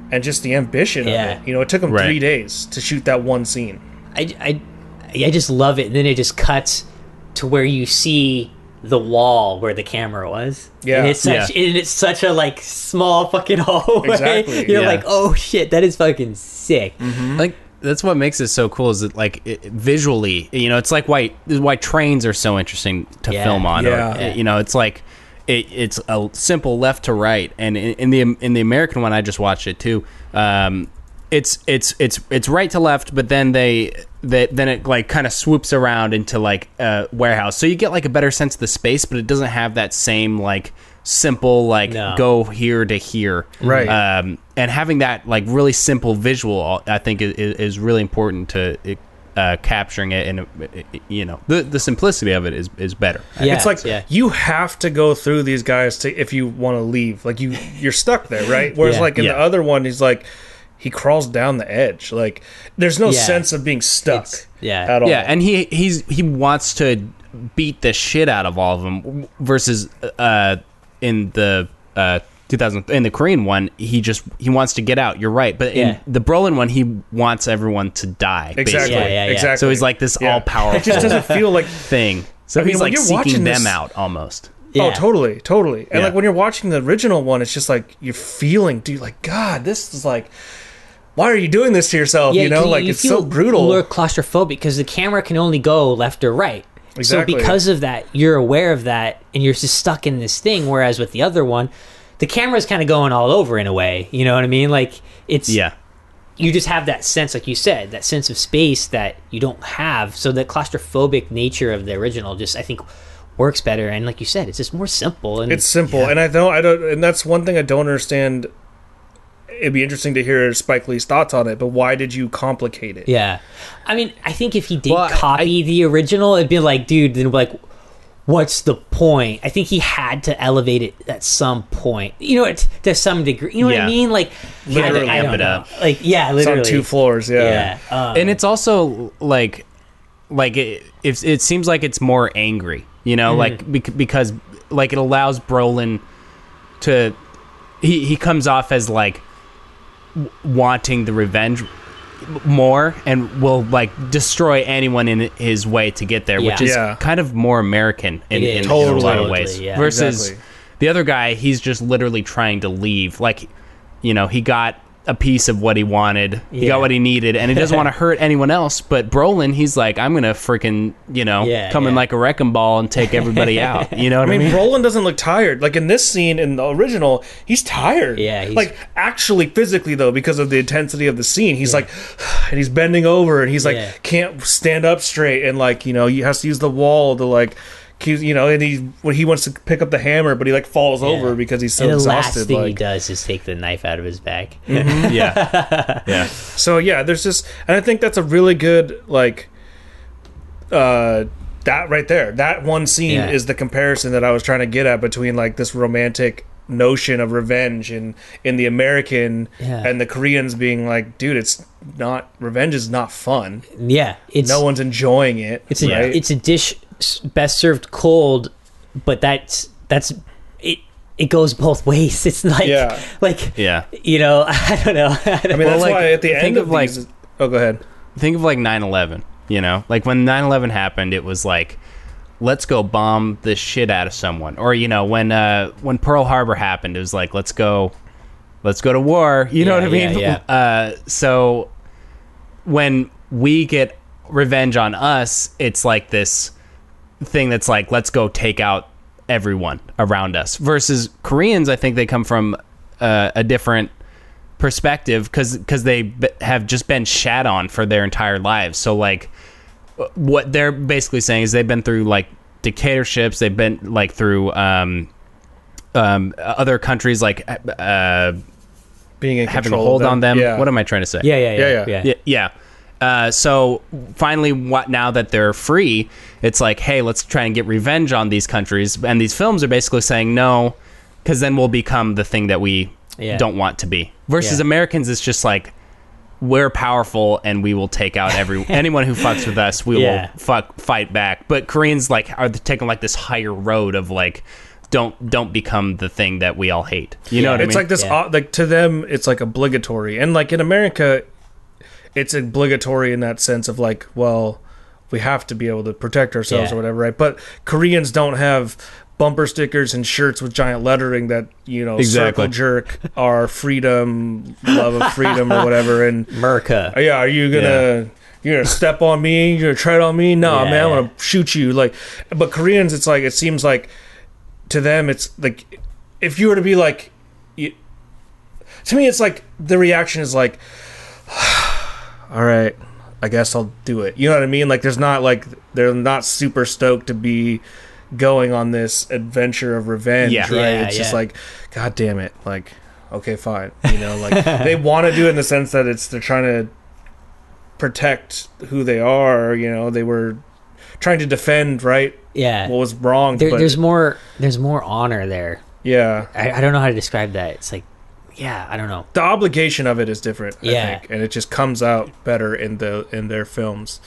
and just the ambition
Yeah.
of it. You know, it took them
Right.
three days to shoot that one scene.
I, I, I just love it. And then it just cuts to where you see the wall where the camera was.
Yeah.
and it's such and it's such a like small fucking hallway.
Exactly,
You're
yeah.
like, oh shit, that is fucking sick.
like that's what makes it so cool is that like it, visually you know it's like why why trains are so interesting to
Yeah.
film on
Yeah.
or, you know it's like it, it's a simple left to right and in, in the in the american one i just watched it too um it's it's it's it's right to left, but then they they then it like kind of swoops around into like a warehouse. So you get like a better sense of the space, but it doesn't have that same like simple like
No.
go here to here.
Right.
Um, and having that like really simple visual, I think is, is really important to uh, capturing it, and uh, you know the the simplicity of it is is better.
Yeah,
it's like
yeah.
you have to go through these guys to if you want to leave. Like you, you're stuck there, right? Whereas
Yeah.
like in
Yeah.
the other one, he's like he crawls down the edge. Like there's no
Yeah.
sense of being stuck.
It's- yeah.
at all.
Yeah, and he he's he wants to beat the shit out of all of them. Versus uh, in the uh, 2000 in the Korean one, he just he wants to get out. You're right, but in
Yeah.
the Brolin one, he wants everyone to die.
exactly.
Yeah, yeah, yeah.
exactly.
So he's like this
Yeah.
all powerful
It just doesn't feel like
thing. So
I mean,
he's like
you're
seeking them
this-
out almost.
Yeah.
Oh, totally, totally. And
Yeah.
like when you're watching the original one, it's just like you're feeling, dude, like God, this is like, why are you doing this to yourself? you know,
can-
like it's
feel
so brutal.
More claustrophobic because the camera can only go left or right.
Exactly.
So because of that, you're aware of that, and you're just stuck in this thing. Whereas with the other one, the camera's kind of going all over in a way. You know what I mean? Like it's
Yeah,
you just have that sense, like you said, that sense of space that you don't have. So the claustrophobic nature of the original just, I think, works better. And like you said, it's just more simple. And
It's simple, and I don't, I don't, and that's one thing I don't understand. It'd be interesting to hear Spike Lee's thoughts on it, but why did you complicate it?
yeah, I mean, I think if he did
Well, I-
copy the original, it'd be like, dude, then like, what's the point? I think he had to elevate it at some point. You know, it, to some degree. You know what I mean? Like, yeah, I-
Literally
I, don't
it
know.
up.
Like, yeah,
It's
literally.
on two floors. Yeah.
Yeah, um,
and it's also like like it, it, it seems like it's more angry you know
Mm-hmm.
like bec- because like it allows brolin to he he comes off as like w- wanting the revenge more and will like destroy anyone in his way to get there which is
Yeah.
kind of more american in, in,
is.
in a lot of ways
Yeah.
versus
Exactly.
the other guy he's just literally trying to leave like you know he got a piece of what he wanted he
Yeah.
got what he needed and he doesn't want to hurt anyone else but brolin he's like i'm gonna freaking you know
Yeah,
come in like a wrecking ball and take everybody out you know what
I
i
mean,
mean
Brolin doesn't look tired. Like in this scene in the original, he's tired.
Yeah, he's-
like actually physically though, because of the intensity of the scene, he's like, and he's bending over, and he's like
Yeah.
can't stand up straight, and like you know he has to use the wall to like. Keep- You know, and he when he wants to pick up the hammer, but he like falls over because he's so
and the
exhausted.
last thing he does is take the knife out of his back.
yeah yeah
So yeah, there's just, and I think that's a really good like, uh, that right there. That one scene
Yeah.
is the comparison that I was trying to get at between like this romantic notion of revenge and in the American
Yeah.
and the Koreans being like, dude, it's not revenge is not fun.
Yeah, it's
no one's enjoying it.
It's a it's a dish s- best served cold, but that's that's it. It goes both ways. It's like
Yeah.
like
yeah
you know I don't know. I
I
don't-
mean,
Well,
that's
like,
why at the
think
end of,
of, like-
these, oh, go ahead.
think of like 9-11 you know like when 9-11 happened it was like let's go bomb the shit out of someone or you know when uh when pearl harbor happened it was like let's go let's go to war you know
Yeah,
what i mean
yeah,
uh so when we get revenge on us it's like this thing that's like let's go take out everyone around us. Versus koreans i think they come from uh, a different perspective because because they b- have just been shat on for their entire lives. So like what they're basically saying is they've been through like dictatorships. They've been like through um um other countries like uh
Being in
having a hold
of
on them.
Yeah.
what am i trying to say?
Yeah, yeah, yeah,
Yeah,
yeah,
yeah.
yeah, yeah. Uh, so finally, what now that they're free, it's like, hey, let's try and get revenge on these countries. And these films are basically saying no, because then we'll become the thing that we
Yeah.
don't want to be. Versus
Yeah.
Americans, it's just like we're powerful and we will take out every anyone who fucks with us. We
Yeah.
will fuck fight back. But Koreans like are taking like this higher road of like. Don't don't become the thing that we all hate. You know
Yeah.
what I
it's like this
Yeah.
like to them it's like obligatory and like in america it's obligatory in that sense of like well we have to be able to protect ourselves
Yeah.
or whatever right? But koreans don't have bumper stickers and shirts with giant lettering that you know
Exactly.
circle jerk our freedom love of freedom or whatever. And
Merca.
yeah are you gonna you're gonna step on me? You're gonna tread on me? No
Yeah,
man i'm gonna shoot you. Like but koreans it's like it seems like to them it's like if you were to be like you, to me it's like the reaction is like all right, I guess I'll do it. You know what I mean? Like, there's not like they're not super stoked to be going on this adventure of revenge,
Yeah.
right?
Yeah,
it's just like, god damn it, like, okay, fine. You know, like they want to do it in the sense that it's they're trying to protect who they are. You know, they were trying to defend right
Yeah.
what was wrong.
there,
but
there's more. There's more honor there.
yeah,
I, I don't know how to describe that. It's like, yeah, I don't know.
the obligation of it is different. I
Yeah.
think, and it just comes out better in the in their films.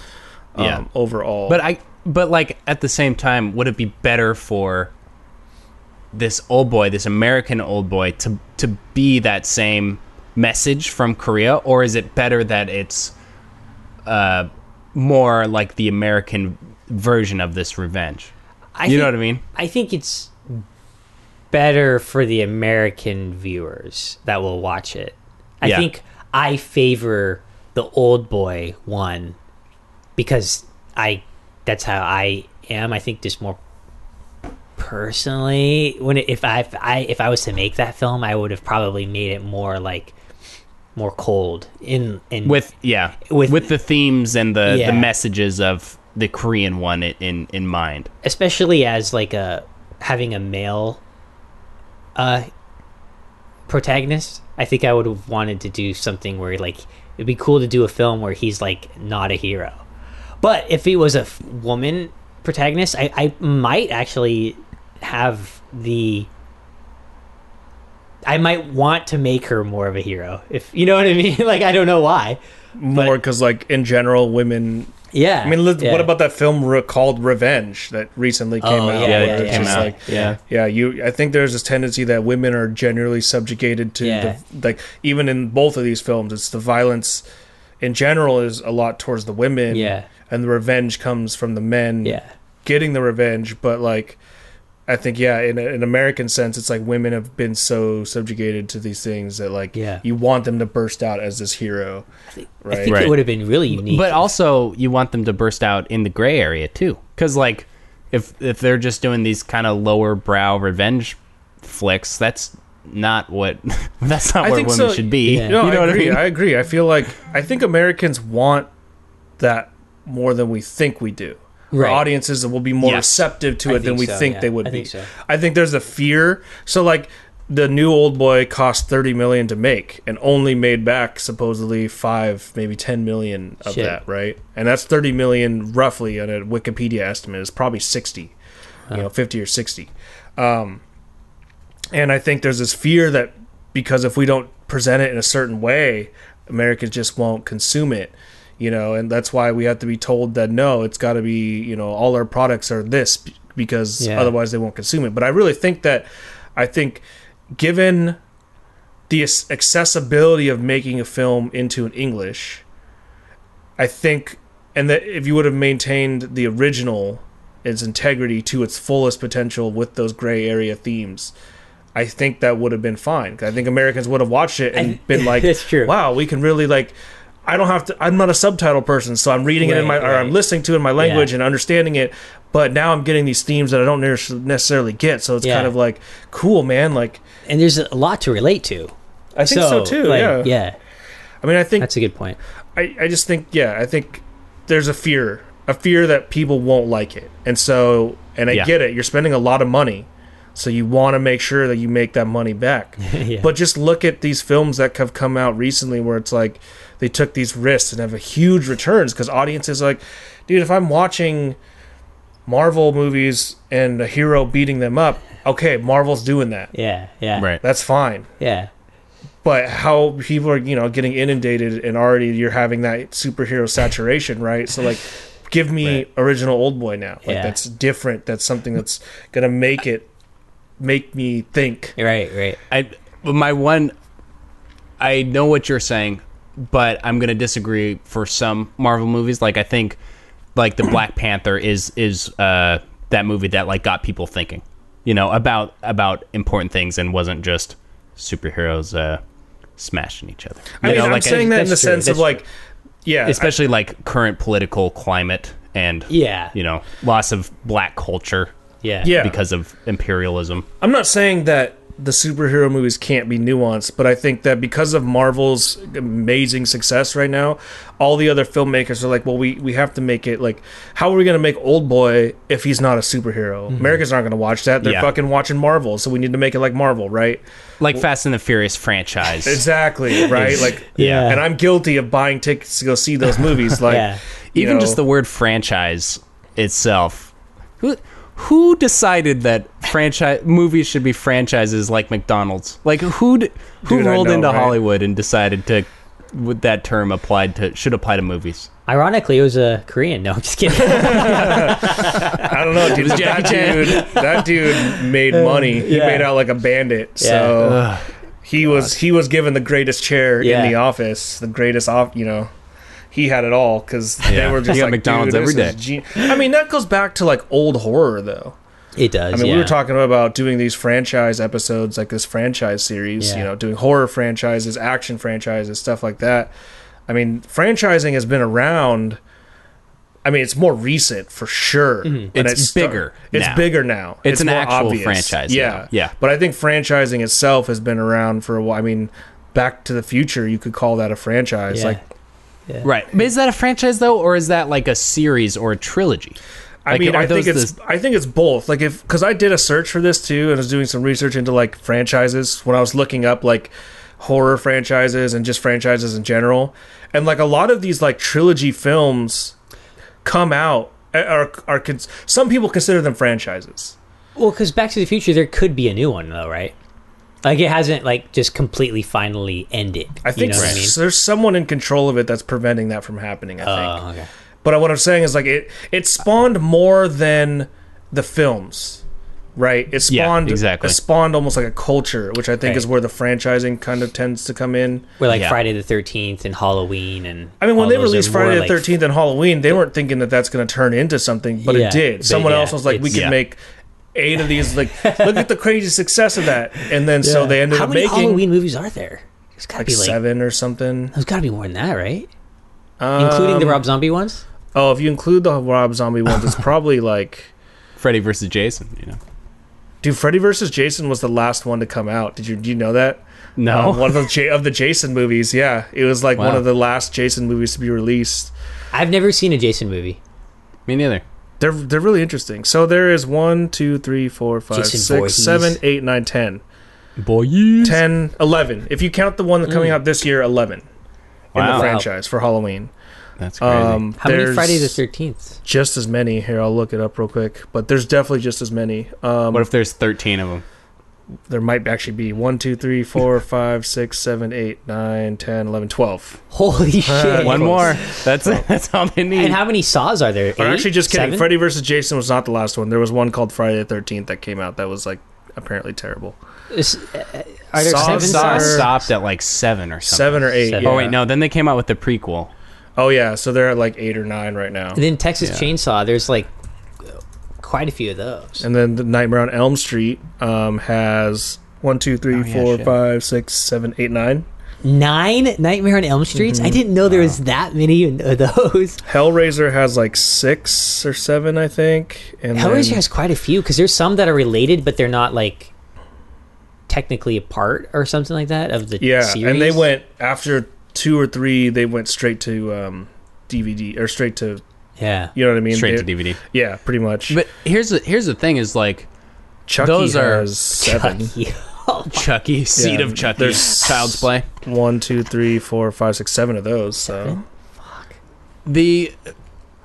Um,
Yeah.
overall,
But I but like at the same time, would it be better for this old boy, this American old boy, to to be that same message from Korea, or is it better that it's uh, more like the American version of this revenge?
I
you
think,
know what I mean?
I think it's better for the American viewers that will watch it. I
Yeah.
think I favor the old boy one because I that's how I am. I think just more personally when it, if I if I if I was to make that film, I would have probably made it more like more cold in in
With yeah,
With-
with, the themes and the
Yeah.
the messages of the Korean one in in mind.
especially as like a having a male uh protagonist i think i would have wanted to do something where like it'd be cool to do a film where he's like not a hero but if he was a f- woman protagonist i i might actually have the i might want to make her more of a hero if you know what i mean like i don't know why
more because like in general, women.
Yeah
I mean,
yeah.
what about that film re- called Revenge that recently oh, came
Oh,
out?
yeah, yeah, yeah,
just
yeah.
like
yeah.
Yeah, you. I think there's this tendency that women are generally subjugated to,
Yeah.
the, like even in both of these films, it's the violence in general is a lot towards the women.
Yeah.
and the revenge comes from the men.
yeah
getting the revenge, but like. I think yeah, in a- an American sense, it's like women have been so subjugated to these things that like
Yeah.
you want them to burst out as this hero,
i
right?
think
Right.
it would have been really unique
But also, you want them to burst out in the gray area too, because like if if they're just doing these kind of lower brow revenge flicks, that's not what that's not
I
where women
so.
should be.
Yeah.
No,
you know
I
what
agree.
I mean?
I agree. I feel like I think Americans want that more than we think we do.
Right.
audiences will be more
Yes.
receptive to
I
it than we
so,
think
yeah.
they would
I
be.
think so.
I think there's a fear. So like the new old boy cost 30 million to make and only made back supposedly 5 maybe 10 million of
Shit.
that, right? And that's 30 million roughly on a Wikipedia estimate is probably 60. You know, 50 or 60. Um and I think there's this fear that because if we don't present it in a certain way, Americans just won't consume it, you know, and that's why we have to be told that no, it's got to be, you know, all our products are this because
Yeah.
otherwise they won't consume it. But I really think that I think given the accessibility of making a film into an English, I think and that if you would have maintained the original its integrity to its fullest potential with those gray area themes, I think that would have been fine. I think Americans would have watched it and
I-
been like,
That's true.
"Wow, we can really like." I don't have to. I'm not a subtitle person, so I'm reading it in my
Right,
or I'm listening to it in my language
Yeah.
and understanding it. But now I'm getting these themes that I don't necessarily get. So it's
Yeah.
kind of like cool, man. Like
and there's a lot to relate to.
I think so, too.
like,
yeah.
yeah,
I mean, I think
that's a good point.
I, I just think yeah i think there's a fear a fear that people won't like it and so and i
Yeah.
get it you're spending a lot of money so you want to make sure that you make that money back
yeah.
but just look at these films that have come out recently where it's like they took these risks and have a huge returns because audiences are like dude if i'm watching marvel movies and a hero beating them up okay marvel's doing that
yeah, yeah,
Right.
that's fine
yeah,
but how people are you know getting inundated and already you're having that superhero saturation right so like give me
Right.
original old boy now like
Yeah.
that's different that's something that's gonna make it make me think
right, right.
I but my one I know what you're saying, but I'm gonna disagree for some Marvel movies. Like I think like the Black Panther is is uh that movie that like got people thinking, you know, about about important things and wasn't just superheroes uh smashing each other.
i
You
mean
know,
i'm
like
saying that in the
true,
sense of
that's
like yeah I-
especially like current political climate and
Yeah,
you know, loss of black culture
yeah,
Yeah.
because of imperialism.
i'm not saying that the superhero movies can't be nuanced, but I think that because of Marvel's amazing success right now, all the other filmmakers are like, well, we, we have to make it like, how are we going to make Old Boy if he's not a superhero? Mm-hmm. Americans aren't going to watch that. They're
Yeah.
fucking watching Marvel, so we need to make it like Marvel, right?
Like Fast and the Furious franchise.
Exactly, right? Like,
Yeah.
And I'm guilty of buying tickets to go see those movies. Like,
Yeah.
Even
know,
just the word franchise itself. Who who decided that franchise movies should be franchises like McDonald's? Like who d- who
Dude,
rolled
know,
into
right?
Hollywood and decided to with that term applied to should apply to movies?
Ironically, it was a Korean. No, I'm just kidding.
I don't know, dude.
was Jackie
that
Chan.
dude, that dude made uh, money. He
yeah.
made out like a bandit. So
Ugh.
he was he was given the greatest chair
Yeah.
in the office, the greatest off. You know, he had it all because they were just like
McDonald's
dude,
every
gen- I mean, that goes back to like old horror though.
it does.
I mean,
yeah.
we were talking about doing these franchise episodes, like this franchise series.
Yeah.
You know, doing horror franchises, action franchises, stuff like that. I mean, franchising has been around. I mean, it's more recent for sure. Mm-hmm. and
It's
sta-
bigger
It's
now.
bigger now.
It's an
more
actual
obvious.
franchise
Yeah,
now. Yeah.
But I think franchising itself has been around for a while. I mean, Back to the Future, you could call that a franchise.
Yeah.
Like,
Yeah.
Right. But is that a franchise though, or is that like a series or a trilogy?
I
Like,
mean, I think it's
the-
I think it's both. Like if because I did a search for this too, and was doing some research into like franchises when I was looking up like horror franchises and just franchises in general, and like a lot of these like trilogy films come out eh, are are cons- some people consider them franchises.
Well, because Back to the Future, there could be a new one though, right? Like it hasn't like just completely finally ended.
I think
you know what I mean.
there's someone in control of it that's preventing that from happening. I think.
Oh, okay.
But what I'm saying is like it it spawned more than the films. Right? It
Yeah,
spawned
exactly.
it spawned almost like a culture, which I think
Right.
is where the franchising kind of tends to come in.
Where like
Yeah.
Friday the Thirteenth and Halloween and
I mean, when they released Friday the
like,
Thirteenth and Halloween, they weren't thinking that that's going to turn into something, but
Yeah,
it did. Someone
yeah,
else was like, "We could
Yeah.
make eight of these." Like, look at the crazy success of that, and then so they ended
How
up
many
making
Halloween movies are there? There's gotta
like
be like
seven or something,
there's gotta be more than that, right? Including the
Um,
Rob Zombie ones.
Oh, if you include the Rob Zombie ones, it's probably like.
Freddy versus Jason. You know.
Dude, Freddy versus Jason was the last one to come out. Did you do you know that?
No.
Um, one of the J- of the Jason movies. Yeah, it was like one of the last Jason movies to be released.
I've never seen a Jason movie.
Me neither.
They're they're really interesting. So there is one, two, three, four, five,
Jason
six,
Voorhees.
seven, eight, nine, ten.
Boys.
10, 11. If you count the one that's coming out this year, 11 in
Wow.
the franchise for Halloween.
That's crazy.
Um,
How many
there's
Friday the Thirteenth?
Just as many. Here, I'll look it up real quick. But there's definitely just as many. Um,
what if there's 13 of them?
There might actually be 1, 2, 3, 4, 5, 6, 7, 8, 9, 10, 11, 12.
Holy shit!
One
close.
more. That's that's all they need.
And how many saws are there?
Or
Eight?
actually, just kidding.
Seven?
Freddy vs. Jason was not the last one. There was one called Friday the 13th that came out that was like apparently terrible.
Is- uh, Are there
Saw-
seven
Saw-
stopped at like seven or something.
Seven or eight.
Seven.
yeah.
Oh wait, no. Then they came out with the prequel.
Oh, yeah. So they're at like eight or nine right now.
And then Texas
Yeah.
Chainsaw. There's like quite a few of those.
And then the Nightmare on Elm Street um, has one, two, three,
Oh, yeah,
four,
shit.
five, six, seven, eight, nine.
Nine Nightmare on Elm Streets. I didn't know there was that many of those.
Hellraiser has like six or seven, I think. And
Hellraiser
then-
has quite a few because there's some that are related, but they're not like technically a part or something like that of the
yeah,
series.
and they went after two or three. They went straight to um, DVD or straight to
Yeah,
you know what I mean?
Straight
They-
to DVD.
Yeah, pretty much.
But here's the here's the thing: is like
Chucky
those are-
has seven.
Chucky.
Chucky, Seed
Yeah,
of Chucky,
there's-
Child's Play.
One, two, three, four, five, six, seven of those. So
Seven?
The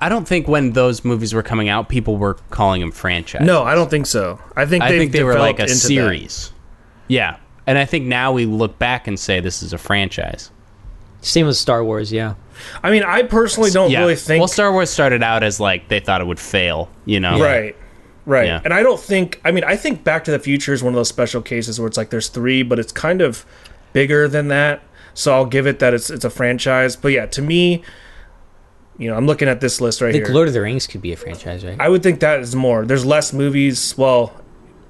I don't think when those movies were coming out, people were calling them franchise.
no, I don't think so. I think
I
they've
think they were like a
into that.
series. Yeah, and I think now we look back and say this is a franchise.
Same with Star Wars. Yeah,
I mean, I personally don't
yeah.
really think
well, Star Wars started out as like they thought it would fail. You know,
Right. Right.
Yeah.
And I don't think I mean I think Back to the Future is one of those special cases where it's like there's three, but it's kind of bigger than that. So I'll give it that it's it's a franchise. But yeah, to me, you know, I'm looking at this list right
I
here.
Lord of the Rings could be a franchise, right?
I would think that is more. There's less movies. Well,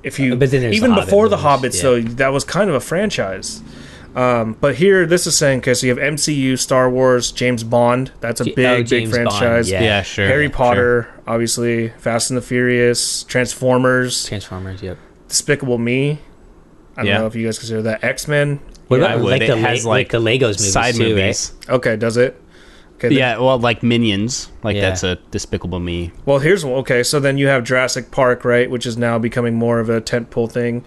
if you
But then
even
the Hobbit
before the
movies,
Hobbits,
yeah.
though, that was kind of a franchise. Um, but here, this is saying okay, so you have MCU, Star Wars, James Bond. That's a big,
oh,
big
James Bond,
franchise.
yeah.
Yeah, sure.
Harry
sure.
Potter, obviously, Fast and the Furious, Transformers,
Transformers. Yep.
Despicable Me. I don't
Yeah.
know if you guys consider that X Men.
What
Yeah,
about
I would.
like
It
the
has,
La- like,
like,
the Legos movies
Side
too,
movies.
Okay, does it? Okay. then-
Yeah, well, like Minions, like
Yeah.
that's a Despicable Me.
Well, here's one. Okay, so then you have Jurassic Park, right, which is now becoming more of a tentpole thing.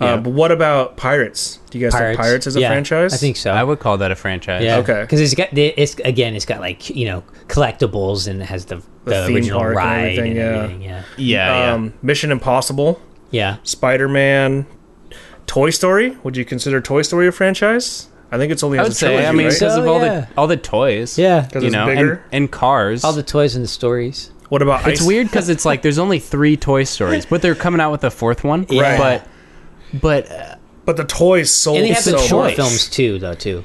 Uh,
Yeah.
but what about Pirates? Do you guys think Pirates is a
Yeah,
franchise?
I think so.
I would call that a franchise.
Yeah.
Okay.
Because it's got it's again it's got like you know collectibles and it has the the,
The theme
original
park and
ride
everything,
and
yeah.
everything. Yeah.
yeah,
Um, Mission Impossible,
Yeah.
Spider Man, Toy Story. Would you consider Toy Story a franchise? I think it's only
I would
a
say.
trilogy,
I mean,
right?
because
So,
of all
yeah.
the all the toys.
Yeah.
'Cause
you
it's
know, and,
bigger?
and cars.
All the toys and the stories.
what about
it's
Ice?
weird because it's like there's only three Toy Stories, but they're coming out with a fourth one.
Yeah.
But but uh,
But the toys sold
And they have
so
the short
much.
films too, though too.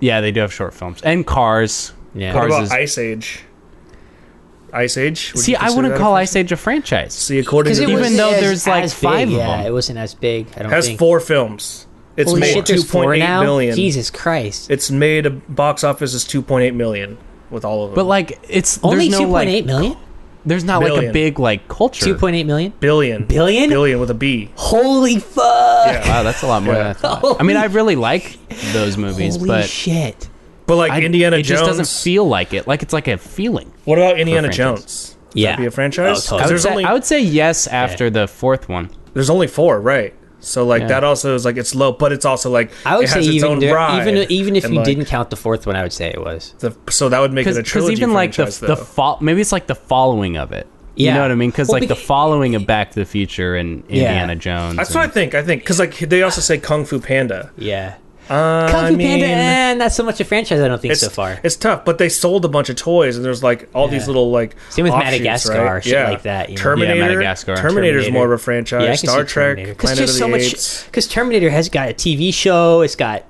yeah, they do have short films and cars.
Yeah.
What
Cars
about
is-
Ice Age? Ice Age. Would
See, I wouldn't call? Ice Age a franchise.
See, according to
Even
wasn't
though there's, like, five
big,
of
yeah, it wasn't as big. I don't
has
think.
four films. It's
Holy
made
shit,
two
there's four
point eight
now.
million.
Jesus Christ!
It's made a box office is two point eight million with all of them.
But like, it's
Only
there's
two
no
point
like,
eight million.
There's not like
Billion.
a big like culture.
Two point eight million.
billion,
Billion?
Billion billion with a B.
Holy fuck!
Yeah.
Wow, that's a lot more
Yeah.
than I thought. I mean, I really like those movies,
Holy
but
shit!
But like
I,
Indiana
it
Jones,
just doesn't feel like it. Like it's like a feeling.
What about Indiana
franchise.
Jones? Would
Yeah.
that be a franchise?
Oh,
'Cause
totally.
I would,
there's
say,
only
I would say yes after the fourth one.
there's only four, right? So like
Yeah.
that also is like it's low, but it's also like
I would
it
say
its
even
own
there- even even if
and,
you
like,
didn't count the fourth one, I would say it was.
the, so that would make it a trilogy.
Because even like the
franchise,
the fo- maybe it's like the following of it. You
Yeah.
know what I mean? Because
Well,
like the following of Back to the Future and
Yeah.
Indiana Jones.
That's what I think. I think because like they also say Kung Fu Panda.
Yeah.
Uh,
Kung
I
Fu
mean,
Panda, eh, not so much a franchise. I don't think so far.
It's tough, but they sold a bunch of toys, and there's like all these little like
Same with
offshoots,
Madagascar,
right?
shit like that, you know?
Terminator,
Yeah, Madagascar.
Terminator's
Terminator.
more of a franchise.
Yeah,
Star Trek,
Terminator.
Planet
there's
of the
so much.
Apes.
Because Terminator has got a TV show. It's got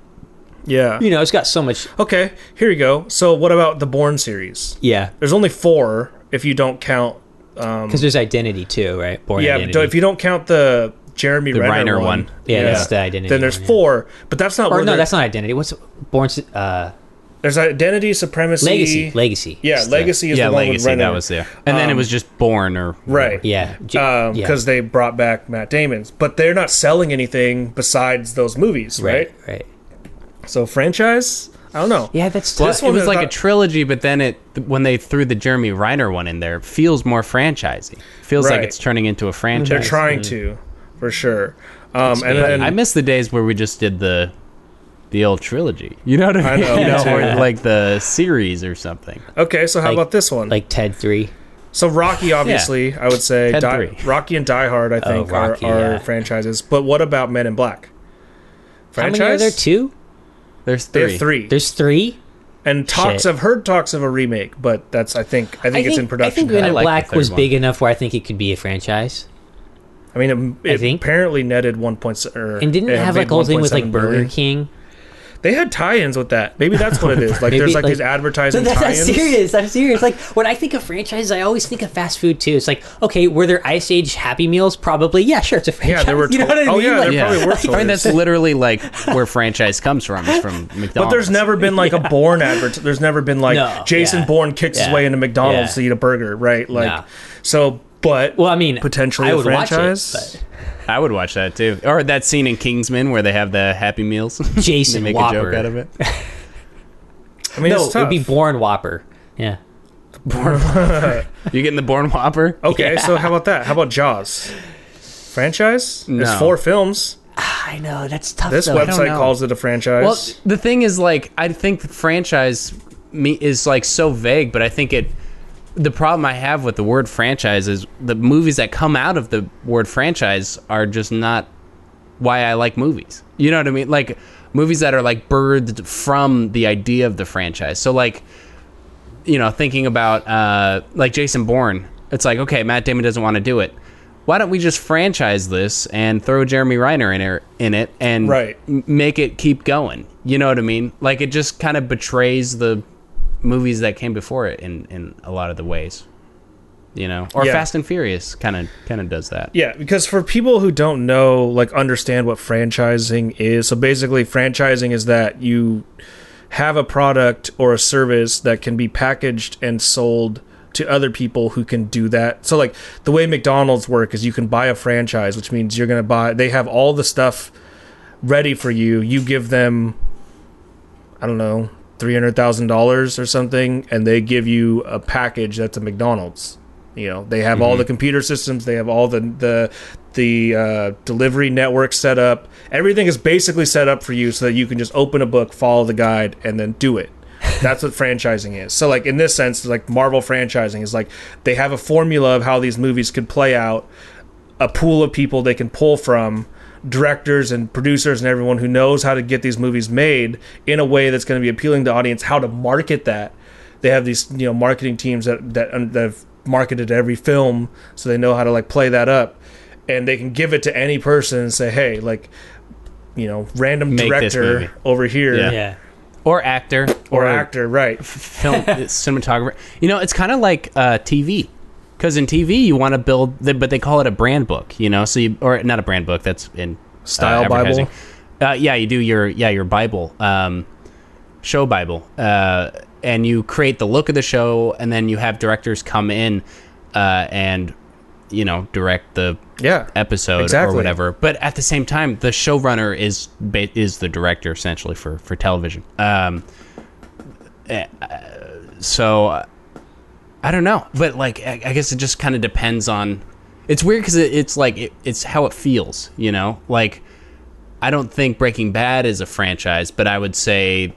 Yeah.
you know, it's got so much.
Okay, here you go. So what about the Bourne series?
Yeah,
There's only four if you don't count. Um,
because there's identity too, right? Bourne
yeah,
identity.
but if you don't count the Jeremy
The
Renner,
Reiner
one,
one.
Yeah, that's the identity
Then there's
one, yeah.
four, but that's not.
or no, that's not identity. What's Bourne? Uh,
There's identity, supremacy,
legacy. Legacy.
Yeah, legacy is
yeah,
the one
Legacy that was there, and then it
Um,
was just Bourne or
right.
Yeah, J-
Um,
yeah.
because they brought back Matt Damon's, but they're not selling anything besides those movies, right?
right, right.
So franchise, I don't know.
Yeah, that's
Well,
This
it
one
was like a trilogy, but then it when they threw the Jeremy Reiner one in there, feels more franchisey. Feels like it's turning into a franchise.
They're trying to, for sure. Um, and then
I miss the days where we just did the the old trilogy. You know what I
I
mean?
know,
you know, or like the series or something.
okay, so how
Like-
about this one?
like Ted Three.
so Rocky, obviously, I would say
Ted
Die,
three.
Rocky and Die Hard. I think
Rocky,
are, are
yeah.
franchises. But what about Men in Black?
How many are there? Two.
There's
They
three.
have three.
There's three.
and talks
Shit.
I've heard talks of a remake, but that's I think I think it's in production.
I think. Men in Black
third
was
one.
big enough where I think it could be a franchise.
I mean, it,
I
it apparently netted one point. Or
And didn't
it
have like a whole thing with like Burger. King?
They had tie-ins with that. Maybe that's what it is. Like
Maybe,
there's like,
like-
these advertising
No, that's, I'm serious. I'm serious. Like when I think of franchises, I always think of fast food too. It's like, okay, were there Ice Age Happy Meals? Probably. Yeah, sure, it's a franchise.
Yeah, there were.
You know what I oh, mean?
oh yeah,
Like,
there probably were.
I mean, that's literally like where franchise comes from. Is from McDonald's.
But there's never been like a Bourne advert. There's never been like
No,
Jason
yeah.
Bourne kicks his way into McDonald's
Yeah.
to eat a burger, right? Like,
No.
so. But
Well, I mean,
Potentially
I
a
would
franchise?
Watch it,
I would watch that too. Or that scene in Kingsman where they have the Happy Meals.
Jason
they make
Whopper.
a joke out of it.
I mean,
no, it would be Bourne Whopper. Yeah. Bourne Whopper.
you getting the Bourne Whopper?
okay, so how about that? How about Jaws? Franchise? There's
No.
four films.
Ah, I know that's tough.
This
though.
website
know.
calls it a franchise.
Well, the thing is, like, I think the franchise me is like so vague, but I think it. The problem I have with the word franchise is the movies that come out of the word franchise are just not why I like movies. You know what I mean? Like movies that are like birthed from the idea of the franchise. So like, you know, thinking about uh, like Jason Bourne, it's like okay, Matt Damon doesn't want to do it. Why don't we just franchise this and throw Jeremy Reiner in it, in it and
Right.
make it keep going? You know what I mean? Like it just kind of betrays the movies that came before it in in a lot of the ways. You know, or
Yeah.
Fast and Furious kind of kind of does that.
Yeah, because for people who don't know, like, understand what franchising is, so basically, franchising is that you have a product or a service that can be packaged and sold to other people who can do that. So, like, the way McDonald's work is you can buy a franchise, which means you're going to buy, they have all the stuff ready for you, you give them, I don't know, three hundred thousand dollars or something, and they give you a package that's a McDonald's. You know, they have all the computer systems, they have all the the the uh, delivery network set up. Everything is basically set up for you so that you can just open a book, follow the guide, and then do it. That's what franchising is. So, like in this sense, like Marvel franchising is like they have a formula of how these movies could play out, a pool of people they can pull from, directors and producers and everyone who knows how to get these movies made in a way that's going to be appealing to audience. How to market that? They have these you know marketing teams that that, that have marketed every film, so they know how to like play that up, and they can give it to any person and say, hey, like. You know, random
Make
director over here,
Yeah.
yeah.
or actor
or actor, right?
film cinematographer. You know, it's kind of like uh, TV. Because in TV, you want to build, the, but they call it a brand book. You know, so you or not a brand book. That's in
Style
uh.
Bible?
Uh, yeah, you do your yeah your Bible, um, show Bible, uh, and you create the look of the show, and then you have directors come in uh, and you know direct the
Yeah,
episode
Exactly.
or whatever. But at the same time, the showrunner is is the director essentially for for television. Um, eh, uh, so uh, I don't know, but like I, I guess it just kind of depends on. It's weird because it, it's like it, it's how it feels, you know. Like I don't think Breaking Bad is a franchise, but I would say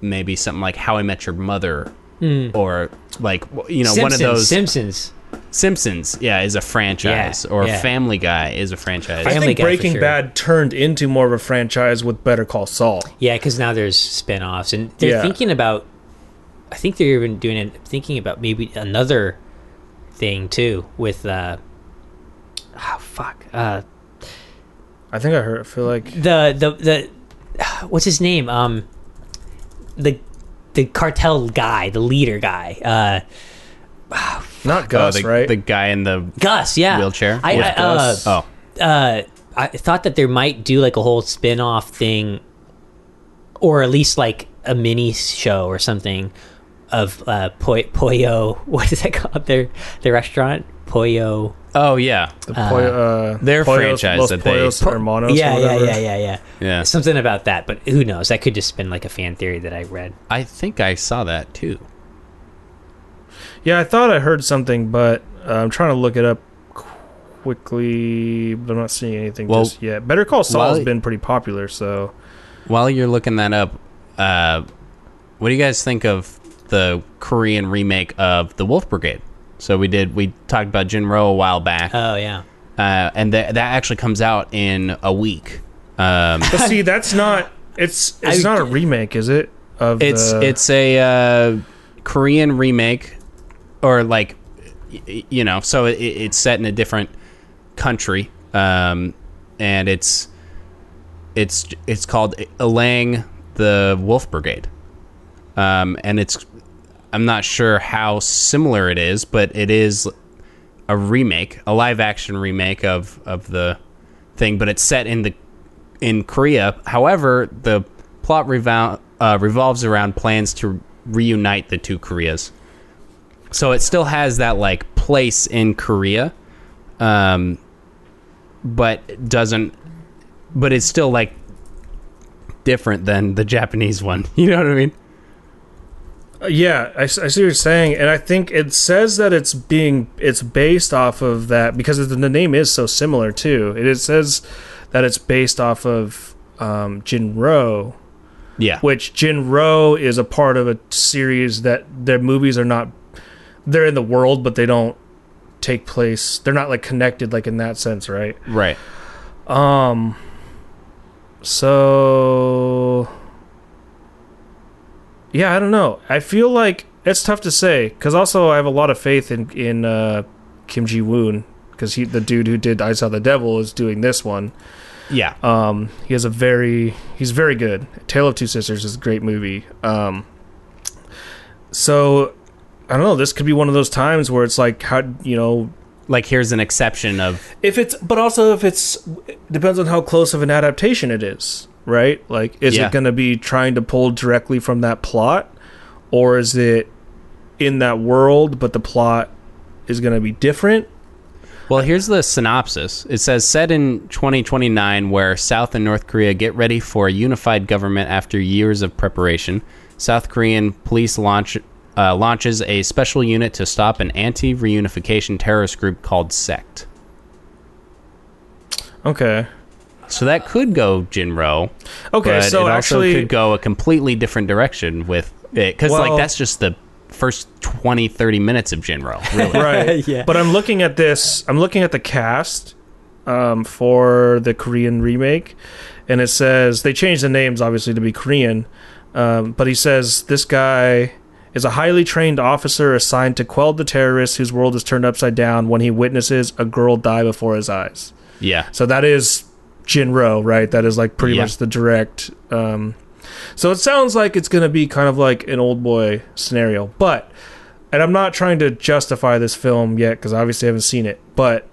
maybe something like How I Met Your Mother. Hmm. Or like you know one of those
Simpsons.
Simpsons, yeah, is a franchise,
Yeah,
or
yeah.
Family Guy is a franchise.
I
Family
think
Guy
Breaking
sure.
Bad turned into more of a franchise with Better Call Saul.
Yeah, because now there's spin-offs, and they're
Yeah.
thinking about. I think they're even doing it, thinking about maybe another thing too with. uh Oh fuck! Uh,
I think I heard. I feel like
the the the what's his name? Um, the the cartel guy, the leader guy, uh,
not
Oh,
Gus,
the,
right?
the guy in the
Gus. Yeah,
wheelchair.
I, I, uh,
oh,
uh, I thought that there might do like a whole spin-off thing or at least like a mini show or something of uh Poi- Pollo what is that called their the restaurant Poyo.
oh yeah,
the Pollo- uh,
their
Pollos-
franchise
Los
that they-
Pollos Hermanos. or
yeah yeah yeah yeah yeah
yeah.
something about that but who knows that could just been like a fan theory that I read
I think I saw that too.
Yeah, I thought I heard something, but uh, I'm trying to look it up quickly, but I'm not seeing anything
Well,
just yet. Better Call Saul has been pretty popular, so
While you're looking that up, uh, what do you guys think of the Korean remake of The Wolf Brigade? So we did we talked about Jin-Roh a while back,
oh yeah
uh, and that that actually comes out in a week. Um,
but see, that's not. It's it's
I-
not a remake, is it? Of
it's
the,
it's a uh, Korean remake, or like y- y- you know, so it, it's set in a different country, um, and it's it's it's called Illang the Wolf Brigade, um, and it's I'm not sure how similar it is, but it is a remake, a live action remake of of the thing, but it's set in the in Korea. However, the plot revol- uh, revolves around plans to reunite the two Koreas. So it still has that like place in Korea, um, but doesn't. But it's still like different than the Japanese one. You know what I mean?
Yeah, I, see what you're saying, and I think it says that it's being it's based off of that because the, the name is so similar too. It, it says that it's based off of um, Jin-Roh,
Yeah.
which Jin-Roh is a part of a series that their movies are not they're in the world, but they don't take place. They're not like connected like in that sense, right?
Right.
Um. So. Yeah, I don't know. I feel like it's tough to say because also I have a lot of faith in in uh, Kim Jee-woon because he the dude who did I Saw the Devil is doing this one.
Yeah.
Um, he has a very he's very good. Tale of Two Sisters is a great movie. Um, so I don't know. This could be one of those times where it's like how you know
like here's an exception of
if it's but also if it's depends on how close of an adaptation it is right like is
Yeah.
it going to be trying to pull directly from that plot or is it in that world but the plot is going to be different
Well, here's the synopsis. It says set in 2029 where South and North Korea get ready for a unified government after years of preparation. South Korean police launch uh, launches a special unit to stop an anti-reunification terrorist group called Sect.
Okay.
So that could go Jin-Roh.
Okay,
but
so
it
actually,
also could go a completely different direction with it because
Well-
like that's just the first 20 30 minutes of Jin-Roh. Really.
right.
Yeah.
But I'm looking at this. I'm looking at the cast um, for the Korean remake, and it says they changed the names obviously to be Korean. Um, but he says this guy is a highly trained officer assigned to quell the terrorists whose world is turned upside down when he witnesses a girl die before his eyes.
yeah.
So that is Jin-Roh, right? That is like pretty
Yeah.
much the direct. Um, so it sounds like it's going to be kind of like an old boy scenario, but and I'm not trying to justify this film yet because obviously I haven't seen it, but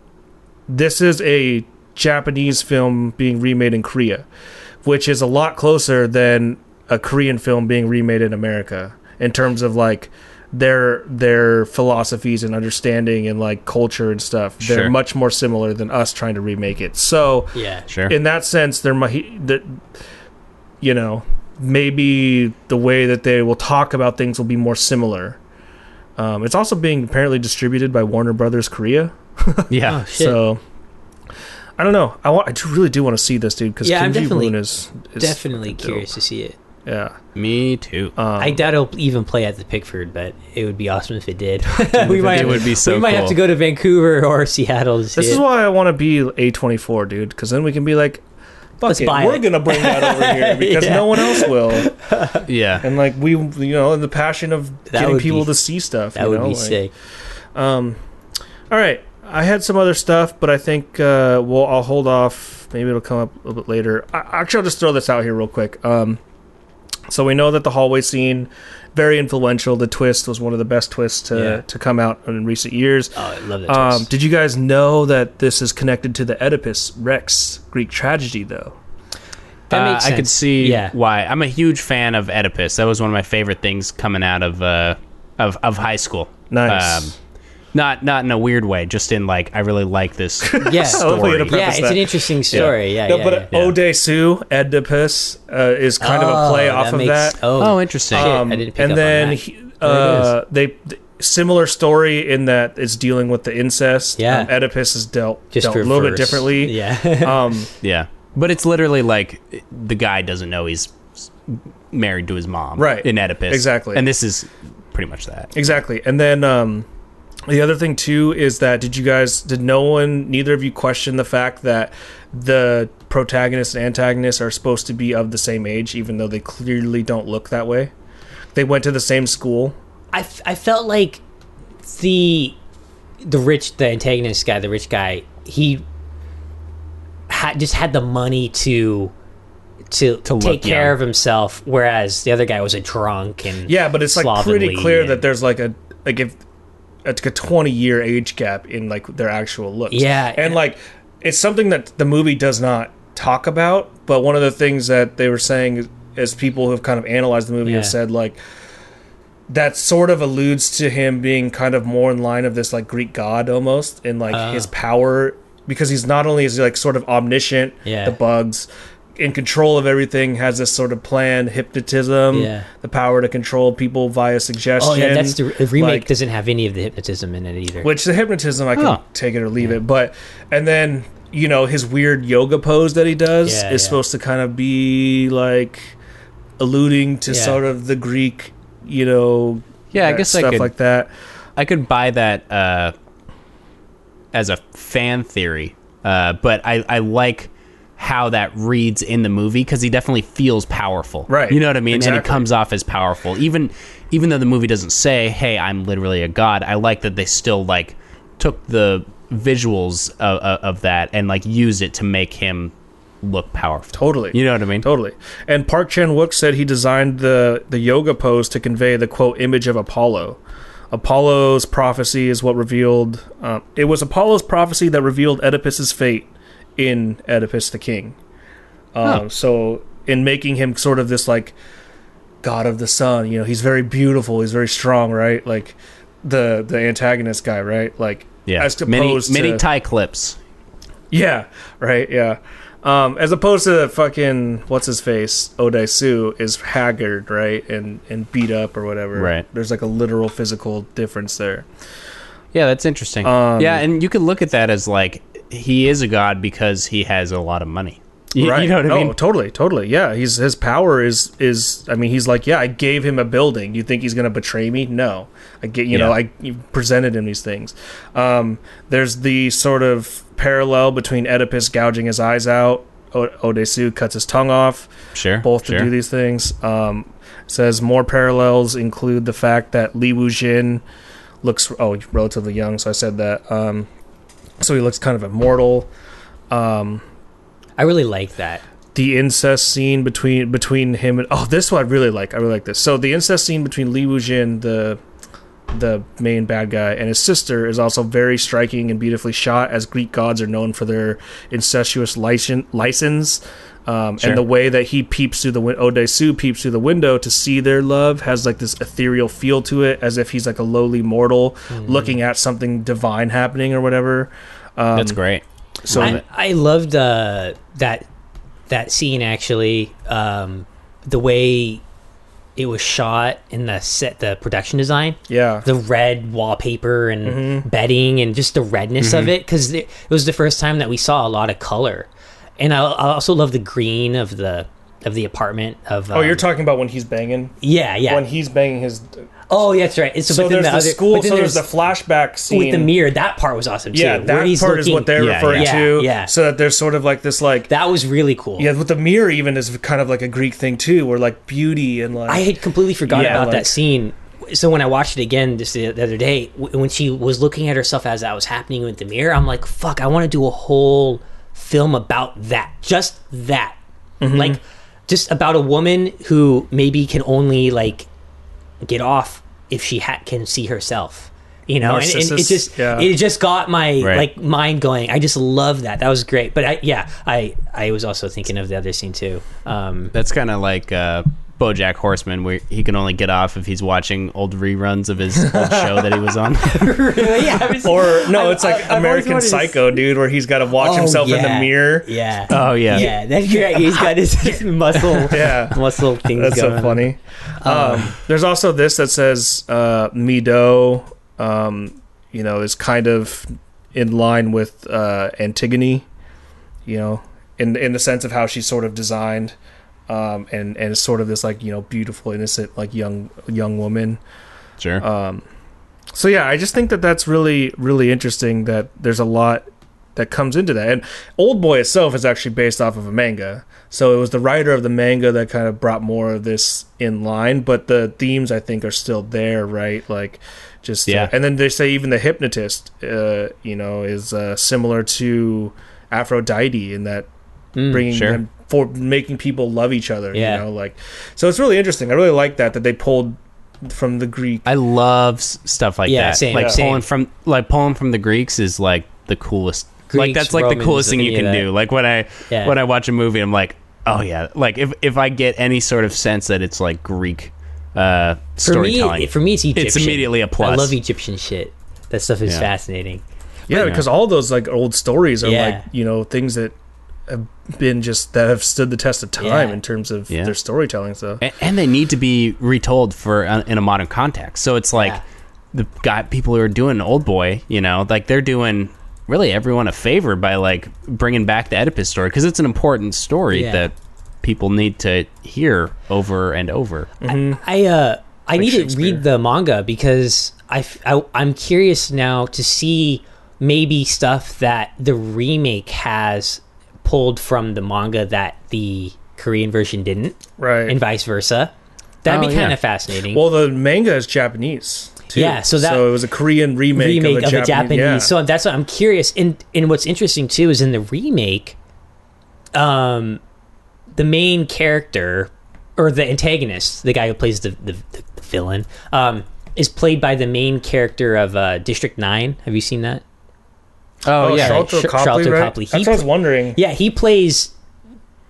this is a Japanese film being remade in Korea, which is a lot closer than a Korean film being remade in America in terms of like their their philosophies and understanding and like culture and stuff. They're
Sure.
much more similar than us trying to remake it. So
Yeah.
Sure.
in that sense, there might that you know maybe the way that they will talk about things will be more similar. Um, it's also being apparently distributed by Warner Brothers Korea,
yeah.
Oh shit.
so I don't know. I want. I really do want to see this dude because
Yeah,
Kim
I'm
Ji Woon is, is
Definitely curious to see it.
Yeah.
Me too.
Um,
I doubt it'll even play at the Pickford, but it would be awesome if it did. we might
it would be so
we might have to go to Vancouver or Seattle to see
this
it.
is why I want to be A24, dude, because then we can be like, fuck
Let's
it,
buy
we're
it."
gonna bring that over here because
Yeah.
no one else will.
yeah.
And like we, you know, and the passion of
That
getting people
be-
to see stuff.
that
you
would
know,
be
like-
sick.
Um, all right, I had some other stuff, but I think uh, well, I'll hold off. Maybe it'll come up a little bit later. I, actually, I'll just throw this out here real quick. Um, so we know that the hallway scene very influential. The twist was one of the best twists to
Yeah.
to come out in recent years.
Oh, I love that.
Um,
twist.
did you guys know that this is connected to the Oedipus Rex Greek tragedy, though?
That
Uh,
makes
I could see
Yeah.
why. I'm a huge fan of Oedipus. That was one of my favorite things coming out of uh, of of high school.
Nice.
Um, not not in a weird way, just in like I really like this.
yeah,
Oh, way to
story.
yeah, it's
that.
an interesting story. Yeah,
no,
yeah,
but
yeah.
uh, Odesu Oedipus uh, is kind of a play
Oh,
off of
makes-
that.
Oh,
Oh, interesting.
Shit,
Um,
I didn't pick
and
up on
then
that.
he, uh, they th- similar story in that it's dealing with the incest.
Yeah.
um, Oedipus is dealt,
just
dealt a little bit differently.
Yeah,
Um,
Yeah, but it's literally like the guy doesn't know he's married to his mom,
Right.
In Oedipus,
Exactly.
And this is pretty much that.
exactly. And then um, the other thing too is that did you guys did no one neither of you question the fact that the protagonist and antagonist are supposed to be of the same age, even though they clearly don't look that way. They went to the same school.
I, f- I felt like the the rich the antagonist guy the rich guy he had just had the money to to,
To
take
look
care
young.
of himself whereas the other guy was a drunk and
Yeah, but it's like pretty clear
and-
that there's like a like if like a 20 year age gap in like their actual looks.
Yeah,
and like it's something that the movie does not talk about. But one of the things that they were saying is, as people who have kind of analyzed the movie have said like that sort of alludes to him being kind of more in line of this like Greek god almost in like
Oh.
his power because he's not only is he like sort of omniscient,
Yeah.
the bugs in control of everything has this sort of plan hypnotism
Yeah.
the power to control people via suggestion
oh yeah that's the, the remake
like-
doesn't have any of the hypnotism in it either
which the hypnotism I can
Oh.
take it or leave it, but and then you know his weird yoga pose that he does
Yeah,
is
yeah.
supposed to kind of be like alluding to
Yeah.
sort of the Greek, you know,
Yeah, I guess I could
like that.
I could buy that uh, as a fan theory, uh, but I, I like how that reads in the movie because he definitely feels powerful.
Right.
You know what I mean? And
Exactly.
he comes off as powerful, even even though the movie doesn't say, "Hey, I'm literally a god." I like that they still like took the visuals of, of, that and like used it to make him look powerful.
Totally.
You know what I mean?
Totally. And Park Chan Wook said he designed the the yoga pose to convey the quote image of Apollo. Apollo's prophecy is what revealed. Um, it was Apollo's prophecy that revealed Oedipus's fate in Oedipus the King. Um,
Huh.
So in making him sort of this like god of the sun, you know, he's very beautiful, he's very strong, right? Like the the antagonist guy, right? Like
Yeah,
as
many
opposed
many
to
tie clips.
yeah, right, yeah. Um, as opposed to fucking what's his face Odaisu is haggard, right, and and beat up or whatever.
Right.
There's like a literal physical difference there.
Yeah, that's interesting.
Um,
yeah, and you could look at that as like he is a god because he has a lot of money. You,
right.
you know what I
no,
mean?
totally, totally. Yeah, he's his power is is. I mean, he's like, yeah, I gave him a building. You think he's gonna betray me? No, I get. You know, I presented him these things. Um, there's the sort of parallel between Oedipus gouging his eyes out. O- Odesu cuts his tongue off.
Sure,
both
sure.
to do these things. Um, says more parallels include the fact that Lee Woo-jin looks oh relatively young, so I said that. Um, so he looks kind of immortal. Um,
I really like that.
the incest scene between between him and oh this one I really like I really like this so the incest scene between Lee Woo-jin the the main bad guy and his sister is also very striking and beautifully shot as Greek gods are known for their incestuous licen- license um,
Sure.
and the way that he peeps through the window Odesu peeps through the window to see their love has like this ethereal feel to it as if he's like a lowly mortal looking at something divine happening or whatever um,
That's great.
so
I, I loved uh, that that scene actually. Um, the way it was shot in the set, the production design,
yeah
the red wallpaper and
Mm-hmm.
bedding, and just the redness of it, because it, it was the first time that we saw a lot of color. And I, I also love the green of the of the apartment. Of
oh you're
um,
talking about when he's banging
yeah, yeah.
when he's banging his
oh, yeah, that's right. It's
so there's the,
other-
school so there's the flashback scene
with the mirror. That part was awesome too.
yeah
where
that part is what they're
Yeah,
referring
yeah.
to
Yeah, yeah.
so that there's sort of like this like
That was really cool.
yeah with the mirror even is kind of like a greek thing too where like beauty and like
I had completely forgot
Yeah,
about
like-
that scene. So when I watched it again just the, the other day, when she was looking at herself as that was happening with the mirror, I'm like, "Fuck! I want to do a whole film about that, just that,
Mm-hmm.
like, just about a woman who maybe can only like get off if she ha- can see herself." You know, and, and it just
yeah.
it just got my
Right.
like mind going. I just love that. That was great. But I yeah, I I was also thinking of the other scene too. Um,
That's kind of like uh, BoJack Horseman, where he can only get off if he's watching old reruns of his old show that he was on.
really? yeah, was-
or no
I-
it's like
I-
american
wanted to
psycho dude where he's got to watch
Oh,
himself in the mirror
Yeah.
oh yeah,
yeah, that's great. He's got his, his muscle,
Yeah.
muscle things
That's
going.
so funny. Um, there's also this that says uh, Mido, um, you know, is kind of in line with uh, Antigone, you know, in in the sense of how she's sort of designed, um, and and sort of this like you know beautiful, innocent, like young young woman.
sure.
Um, so yeah, I just think that that's really really interesting. That there's a lot that comes into that, and Old Boy itself is actually based off of a manga. So it was the writer of the manga that kind of brought more of this in line, but the themes I think are still there, right? Like just uh,
Yeah.
and then they say even the hypnotist, uh, you know, is uh, similar to Aphrodite in that
Mm,
bringing
sure.
them for making people love each other.
Yeah.
You know, like so it's really interesting. I really like that that they pulled from the Greek
I love s- stuff like
Yeah,
that.
same,
like
yeah.
pulling from like pulling from the Greeks is like the coolest. like that's like
Romans,
the coolest thing you can do. Like when I
Yeah.
when I watch a movie, I'm like, oh yeah. Like if if I get any sort of sense that it's like Greek uh,
For
storytelling,
me, for me, it's Egyptian.
It's immediately a plus.
I love Egyptian shit. That stuff is
Yeah.
fascinating.
Yeah, because all those like old stories are
Yeah.
like you know things that have been just that have stood the test of time
Yeah.
in terms of
Yeah.
their storytelling. So
and, and they need to be retold for uh, in a modern context. So it's like
Yeah.
the guy people who are doing Old Boy, you know, like they're doing really everyone a favor by like bringing back the Oedipus story because it's an important story
Yeah.
that people need to hear over and over.
I uh I need to read the manga because I I'm curious now to see maybe stuff that the remake has pulled from the manga that the Korean version didn't,
right.
and vice versa. That'd
Oh,
be kind
yeah.
of fascinating.
well, the manga is Japanese. Too.
Yeah, so that- so
it was a Korean remake,
remake
of a Japanese. yeah.
So that's what I'm curious. And and what's interesting too is in the remake, um, the main character or the antagonist, the guy who plays the the, the villain, um, is played by the main character of uh, District Nine. Have you seen that?
Oh,
oh,
yeah,
Sharlto
Sh-
Copley,
Sharlto
right?
Copley.
That's
He
what I was wondering.
Yeah, he plays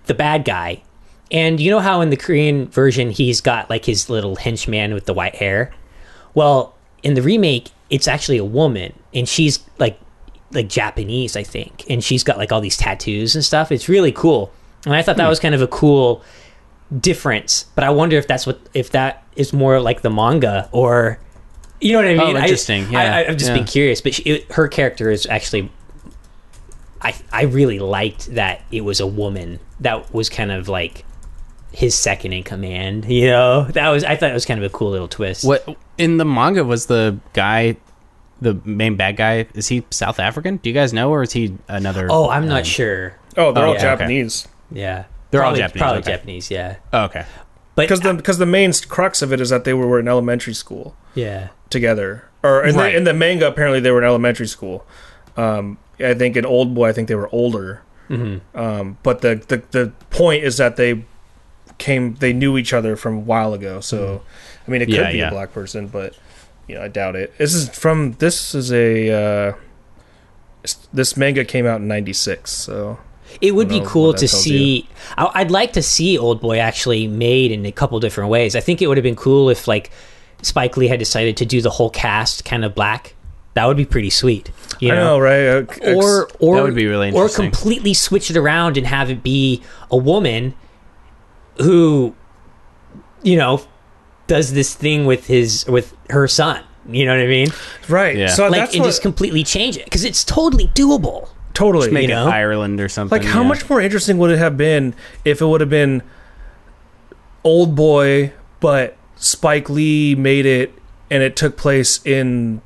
the bad guy. And you know how in the Korean version he's got like his little henchman with the white hair? Well, in the remake, it's actually a woman and she's like like Japanese, I think, and she's got like all these tattoos and stuff. It's really cool, and I thought that hmm. was kind of a cool difference. But I wonder if that's what if that is more like the manga or you know what I
Oh,
mean? I-
interesting. Yeah.
I, I, have just
Yeah.
been curious, but she, it, her character is actually. I I really liked that it was a woman that was kind of like his second in command. You know, that was I thought it was kind of a cool little twist.
What in the manga was the guy, the main bad guy? Is he South African? Do you guys know, or is he another?
Oh, I'm not
um,
sure.
Oh, they're
Oh,
all
yeah, okay.
Japanese.
Yeah,
They're all Japanese,
Probably
okay.
Japanese. Yeah,
Oh, okay.
But
Because the because the main crux of it is that they were in elementary school
yeah,
together, or in,
Right.
the, in the manga apparently they were in elementary school. Um, I think in Old Boy I think they were older.
Mm-hmm.
Um, but the, the the point is that they came they knew each other from a while ago. So I mean it could
Yeah,
be
yeah.
a black person, but you know I doubt it. This is from this is a uh, this manga came out in '96. So
it would be cool to see. I, I'd like to see Old Boy actually made in a couple different ways. I think it would have been cool if like Spike Lee had decided to do the whole cast kind of black. That would be pretty sweet. You
I know, right? Ex-
or or
That would be really
or completely switch it around and have it be a woman who you know does this thing with his with her son you know what i mean
right.
Yeah.
So
like
that's
and
what,
just completely change it because it's totally doable
totally
Make
You
it? Ireland or something.
Like, how
yeah.
much more interesting would it have been if it would have been Old Boy, but Spike Lee made it and it took place in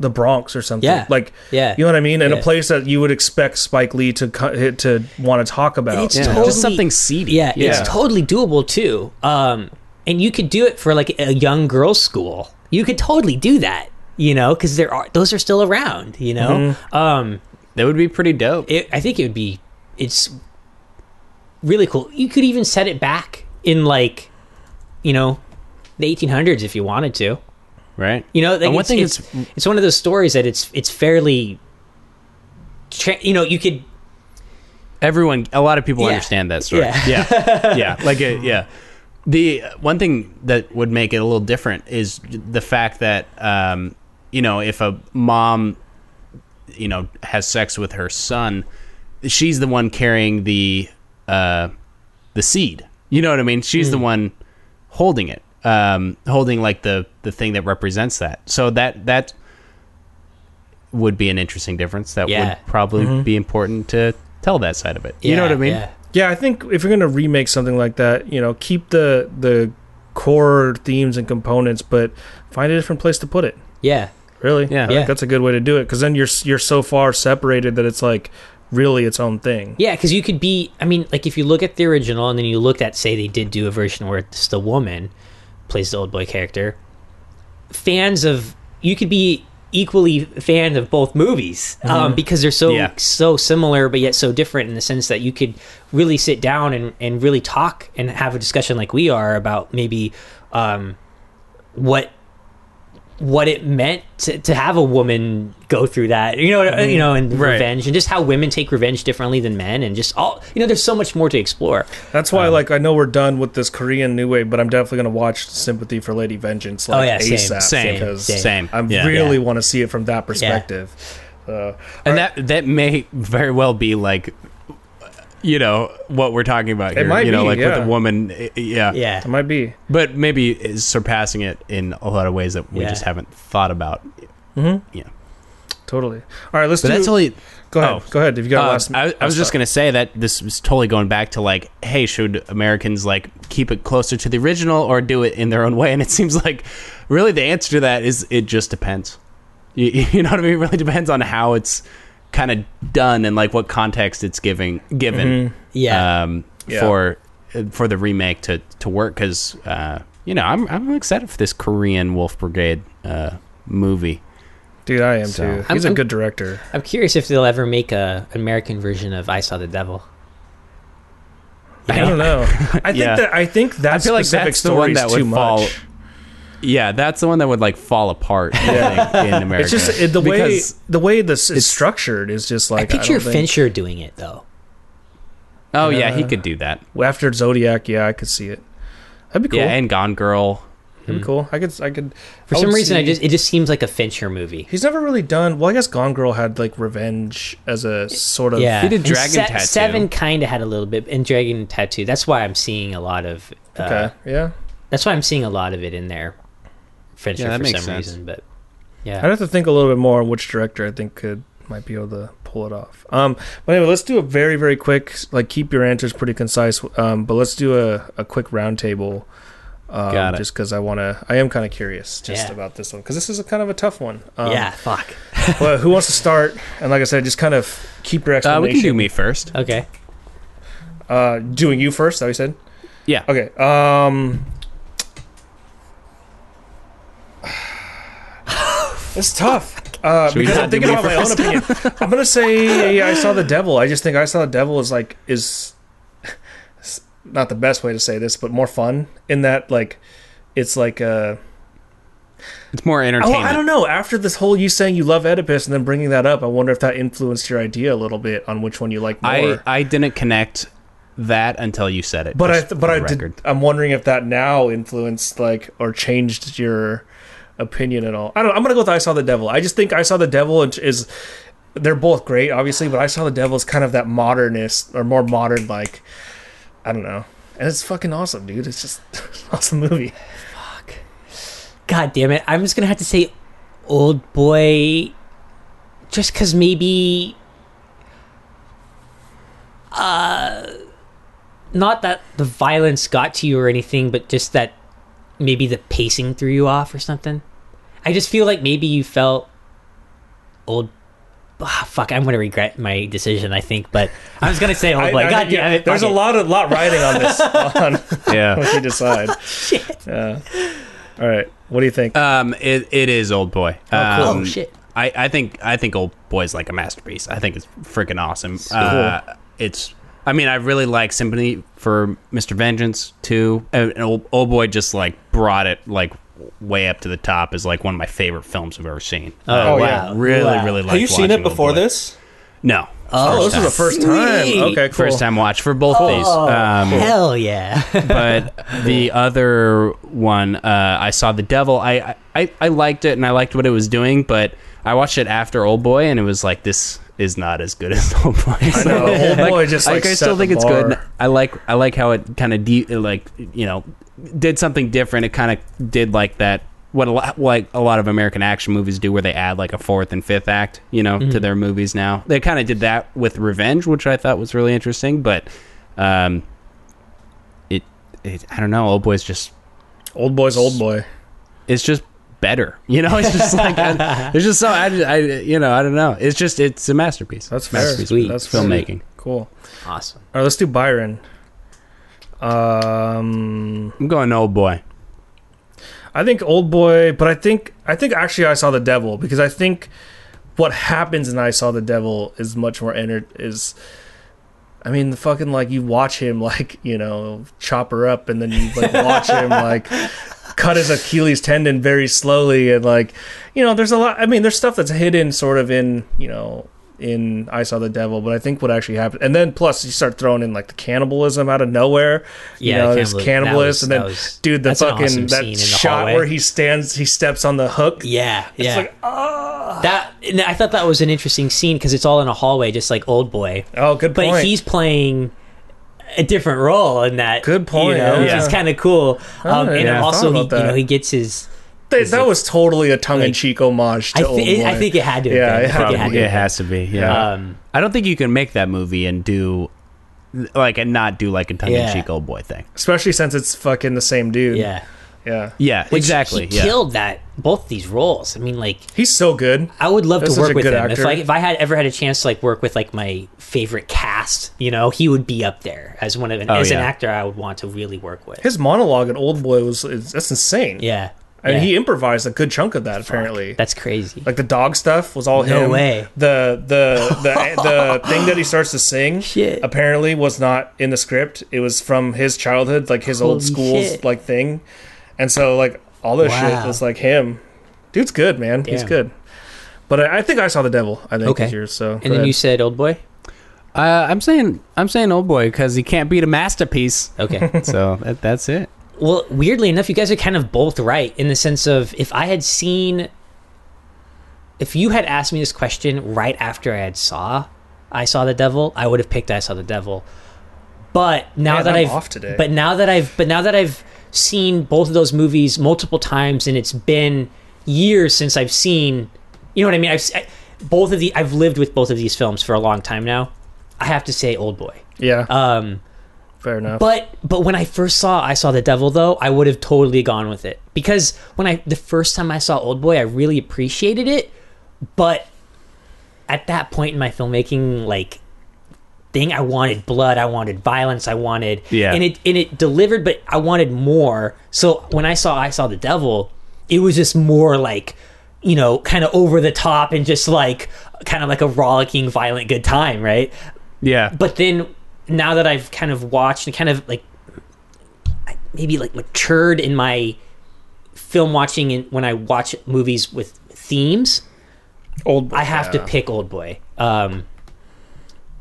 the Bronx or something?
Yeah.
Like,
yeah
you know what I mean? In
Yeah.
a place that you would expect Spike Lee to co- to want to talk about.
It's
Yeah,
totally-
just something seedy.
yeah,
Yeah.
it's totally doable too um and you could do it for like a young girls school you could totally do that you know because there are those are still around you know um
that would be pretty dope.
it, I think it would be it's really cool. You could even set it back in like you know the 1800s if you wanted to.
right?
You know, like
one
it's,
thing
it's,
is-
it's one of those stories that it's it's fairly tra- you know you could
everyone a lot of people
Yeah.
understand that story
Yeah.
yeah yeah like uh, yeah the one thing that would make it a little different is the fact that um you know if a mom you know has sex with her son she's the one carrying the uh the seed you know what i mean she's
Hmm.
the one holding it um holding like the the thing that represents that so that that would be an interesting difference that
Yeah.
would probably be important to tell that side of it you know what i mean
yeah.
Yeah, I think if you're gonna remake something like that, you know, keep the the core themes and components, but find a different place to put it.
yeah
Really,
Yeah.
Think that's a good way to do it because then you're you're so far separated that it's like really its own thing.
Yeah, because you could be. I mean, like if you look at the original and then you look at, say, they did do a version where it's the woman plays the old boy character. Fans of you could be equally fan of both movies um, because they're so
Yeah.
so similar but yet so different in the sense that you could really sit down and, and really talk and have a discussion like we are about maybe um, what what it meant to, to have a woman go through that you know you know and
Right.
revenge and just how women take revenge differently than men and just all you know there's so much more to explore
That's why, like, I know we're done with this Korean new wave, but I'm definitely gonna watch Sympathy for Lady Vengeance. Like,
Oh, yeah, same,
ASAP
same,
because
same.
same
I
yeah.
really
Yeah.
want to see it from that perspective. Uh,
and that that may very well be like you know what we're talking about here
might
you know
be,
like
yeah.
with a woman yeah
yeah
it might be.
but maybe is surpassing it in a lot of ways that we
Yeah.
just haven't thought about
Mm-hmm.
yeah
Totally. All right, let's
but
do.
that's only
go ahead.
oh.
Go ahead. If you got
Uh,
last,
I, I was
last
just gonna say that this was totally going back to like, hey, should Americans like keep it closer to the original or do it in their own way? And it seems like really the answer to that is it just depends. You, you know what I mean? It really depends on how it's kind of done and like what context it's giving given
Mm-hmm.
yeah
um,
Yeah.
for for the remake to to work because uh, you know I'm I'm excited for this Korean Wolf Brigade uh, movie.
Dude, I am
So-
too.
I'm-
He's a
I'm-
good director.
i'm curious if they'll ever make a american version of i saw the devil
I don't know. I think
Yeah.
that I think that
I feel like that's the one
story is
that
too
would fall.
Much.
Yeah, that's the one that would like fall apart. I think, in America.
It's just it, the way
Because-
the way this is structured is just like
i picture
don't think-
fincher doing it though
Oh yeah, he
Uh,
could do that.
after Zodiac. Yeah, I could see it. That'd be cool.
Yeah, and Gone Girl.
It'd be cool. I could. I could.
For
I
some
would
reason, I just it just seems like a Fincher movie.
He's never really done. Well, I guess Gone Girl had like revenge as a sort of.
Yeah,
He did Dragon
Se-
Tattoo.
Seven kind of had a little bit, and Dragon Tattoo. That's why I'm seeing a lot of. Uh,
Okay. Yeah.
That's why I'm seeing a lot of it in there. Fincher
Yeah, that
for
makes
some
sense.
reason, but yeah, I'd
have to think a little bit more on which director I think could might be able to pull it off. Um, but anyway, let's do a very very quick. Like keep your answers pretty concise. Um, but let's do a, a quick roundtable. Um,
Got it.
Just because I want to, I am kind of curious just
Yeah.
about this one because this is a kind of a tough one. Um,
yeah, fuck.
well, who wants to start? And like I said, just kind of keep your
Uh,
explanation.
we can do me first.
Okay.
Uh, doing you first. That what you said.
Yeah.
Okay. Um. It's tough. Uh,
Should
because I'm thinking about my own opinion. I'm gonna say I saw the devil. I just think I saw the devil is like is not the best way to say this, but more fun in that like it's like uh
It's more
oh
entertainment.
I don't know. After this whole you saying you love Oedipus and then bringing that up, I wonder if that influenced your idea a little bit on which one you like more.
I I didn't connect that until you said it.
But I,
just
th-
for
but I
the
did. I'm wondering if that now influenced like or changed your opinion at all. I don't. I'm gonna go with I saw the devil. I just think I saw the devil is they're both great, obviously, but I saw the devil is kind of that modernist or more modern like I don't know, and it's fucking awesome, dude. It's just awesome movie. Fuck.
God damn it! I'm just gonna have to say, old boy, just because maybe, uh, not that the violence got to you or anything, but just that maybe the pacing threw you off or something. I just feel like maybe you felt old. Ah, fuck, I'm gonna regret my decision. I think, but I was gonna say old boy.
I-
God
yeah,
damn it!
There's a
it.
lot of lot riding on this on
Yeah.
what you decide.
Shit.
Yeah. All right. What do you think?
Um, it, it is Old Boy.
cool.
Um,
Oh shit!
I, I think I think Old Boy's like a masterpiece. I think it's freaking awesome. Uh, it's I mean I really like Sympathy for Mr. Vengeance too. And and Old, Old Boy just like brought it like way up to the top as like one of my favorite films I've ever seen.
Oh,
Oh,
wow!
yeah.
really
Wow.
really like.
Have you seen it before this?
No.
Oh,
oh, this is the first time.
Sweet.
Okay, cool.
First time watch for both these.
Oh,
Um,
hell yeah!
but the other one, uh, I saw the devil. I, I I liked it and I liked what it was doing, but I watched it after Old Boy and it was like this is not as good as Old Boy.
I know. Old
Like,
boy just like,
I
set
still
the
think it's
bar.
good. I like I like how it kind of de- like you know did something different. It kind of did like that what a lot like a lot of American action movies do, where they add like a fourth and fifth act, you know, to their movies now. They kind of did that with Revenge, which I thought was really interesting, but um, it, it I don't know. Old Boy's just
Old boy's old boy.
it's just better, you know. It's just like I, it's just so I, I you know I don't know. It's just it's a masterpiece.
That's fair.
masterpiece.
Sweet.
That's fair.
filmmaking.
Cool.
awesome.
All right, let's do Byron. Um,
I'm going Old Boy.
I think Old Boy, but I think I think actually I saw the Devil because I think what happens in I saw the Devil is much more enter is. I mean, the fucking like you watch him like you know chop her up, and then you like watch him like cut his Achilles tendon very slowly, and like you know, there's a lot. I mean, there's stuff that's hidden sort of in you know in I saw the devil, but I think what actually happened, and then plus you start throwing in like the cannibalism out of nowhere. You
Yeah,
know,
cannibal-
cannibalist,
was-
and then
that was-
dude, the fucking
awesome
that
the
shot
hallway.
where he stands, he steps on the hook.
Yeah,
It's
yeah.
like ah.
that and I thought that was an interesting scene because it's all in a hallway, just like Old Boy.
Oh, good point.
But he's playing a different role in that.
Good point,
You know, which is kind of cool. Um,
Oh,
and
yeah, I
also,
thought
he,
about
you know, he gets his.
That-
is
that
it-
was totally a tongue-in-cheek homage to
I,
Old
thi-
Boy.
I think it had to. Have
Yeah, it
I
had
think
to
it had to.
It has to be. Yeah.
Yeah.
Um,
I don't think you can make that movie and do like and not do like a tongue-in-cheek
Yeah.
old boy thing.
especially since it's fucking the same dude.
yeah.
Yeah.
Yeah,
Which
exactly.
He
yeah.
killed that both these roles. I mean, like
He's so good.
I would love
That's
to work with
good
him. If
actor.
like if I had ever had a chance to like work with like my favorite cast, you know, he would be up there as one of an,
Oh,
as an actor I would want to really work with.
His monologue in Old Boy was is, that's insane.
yeah.
I mean,
yeah.
he improvised a good chunk of that apparently.
That's crazy.
like the dog stuff was all
No
him.
way.
The the the the thing that he starts to sing
Shit.
apparently was not in the script. It was from his childhood, like his old school's
shit.
like thing. And so like all this shit
Wow.
was like him. Dude's good, man. He's good. But I, I think I saw the devil. I think
Okay.
is yours. So
and then you said old boy.
Uh, I'm saying I'm saying old boy because he can't beat a masterpiece.
Okay.
so that, that's it.
Well, weirdly enough, you guys are kind of both right in the sense of if I had seen, if you had asked me this question right after I had saw, I saw the devil, I would have picked I saw the devil. But now
Man,
that
I'm
have
off today.
but now that I've, but now that I've seen both of those movies multiple times, and it's been years since I've seen, you know what I mean? I've I, both of the, I've lived with both of these films for a long time now. I have to say, Old Boy.
Yeah,
Um,
fair enough.
but but when I first saw I saw the devil though, I would have totally gone with it because when I the first time I saw Old Boy, I really appreciated it, but at that point in my filmmaking like thing, I wanted blood, I wanted violence, I wanted
Yeah.
and it and it delivered, but I wanted more. So when I saw I saw the devil, it was just more like you know, kind of over the top and just like kind of like a rollicking, violent good time, right?
Yeah.
but then now that I've kind of watched and kind of like maybe like matured in my film watching and when I watch movies with themes,
Old,
I have to pick Old Boy. Um,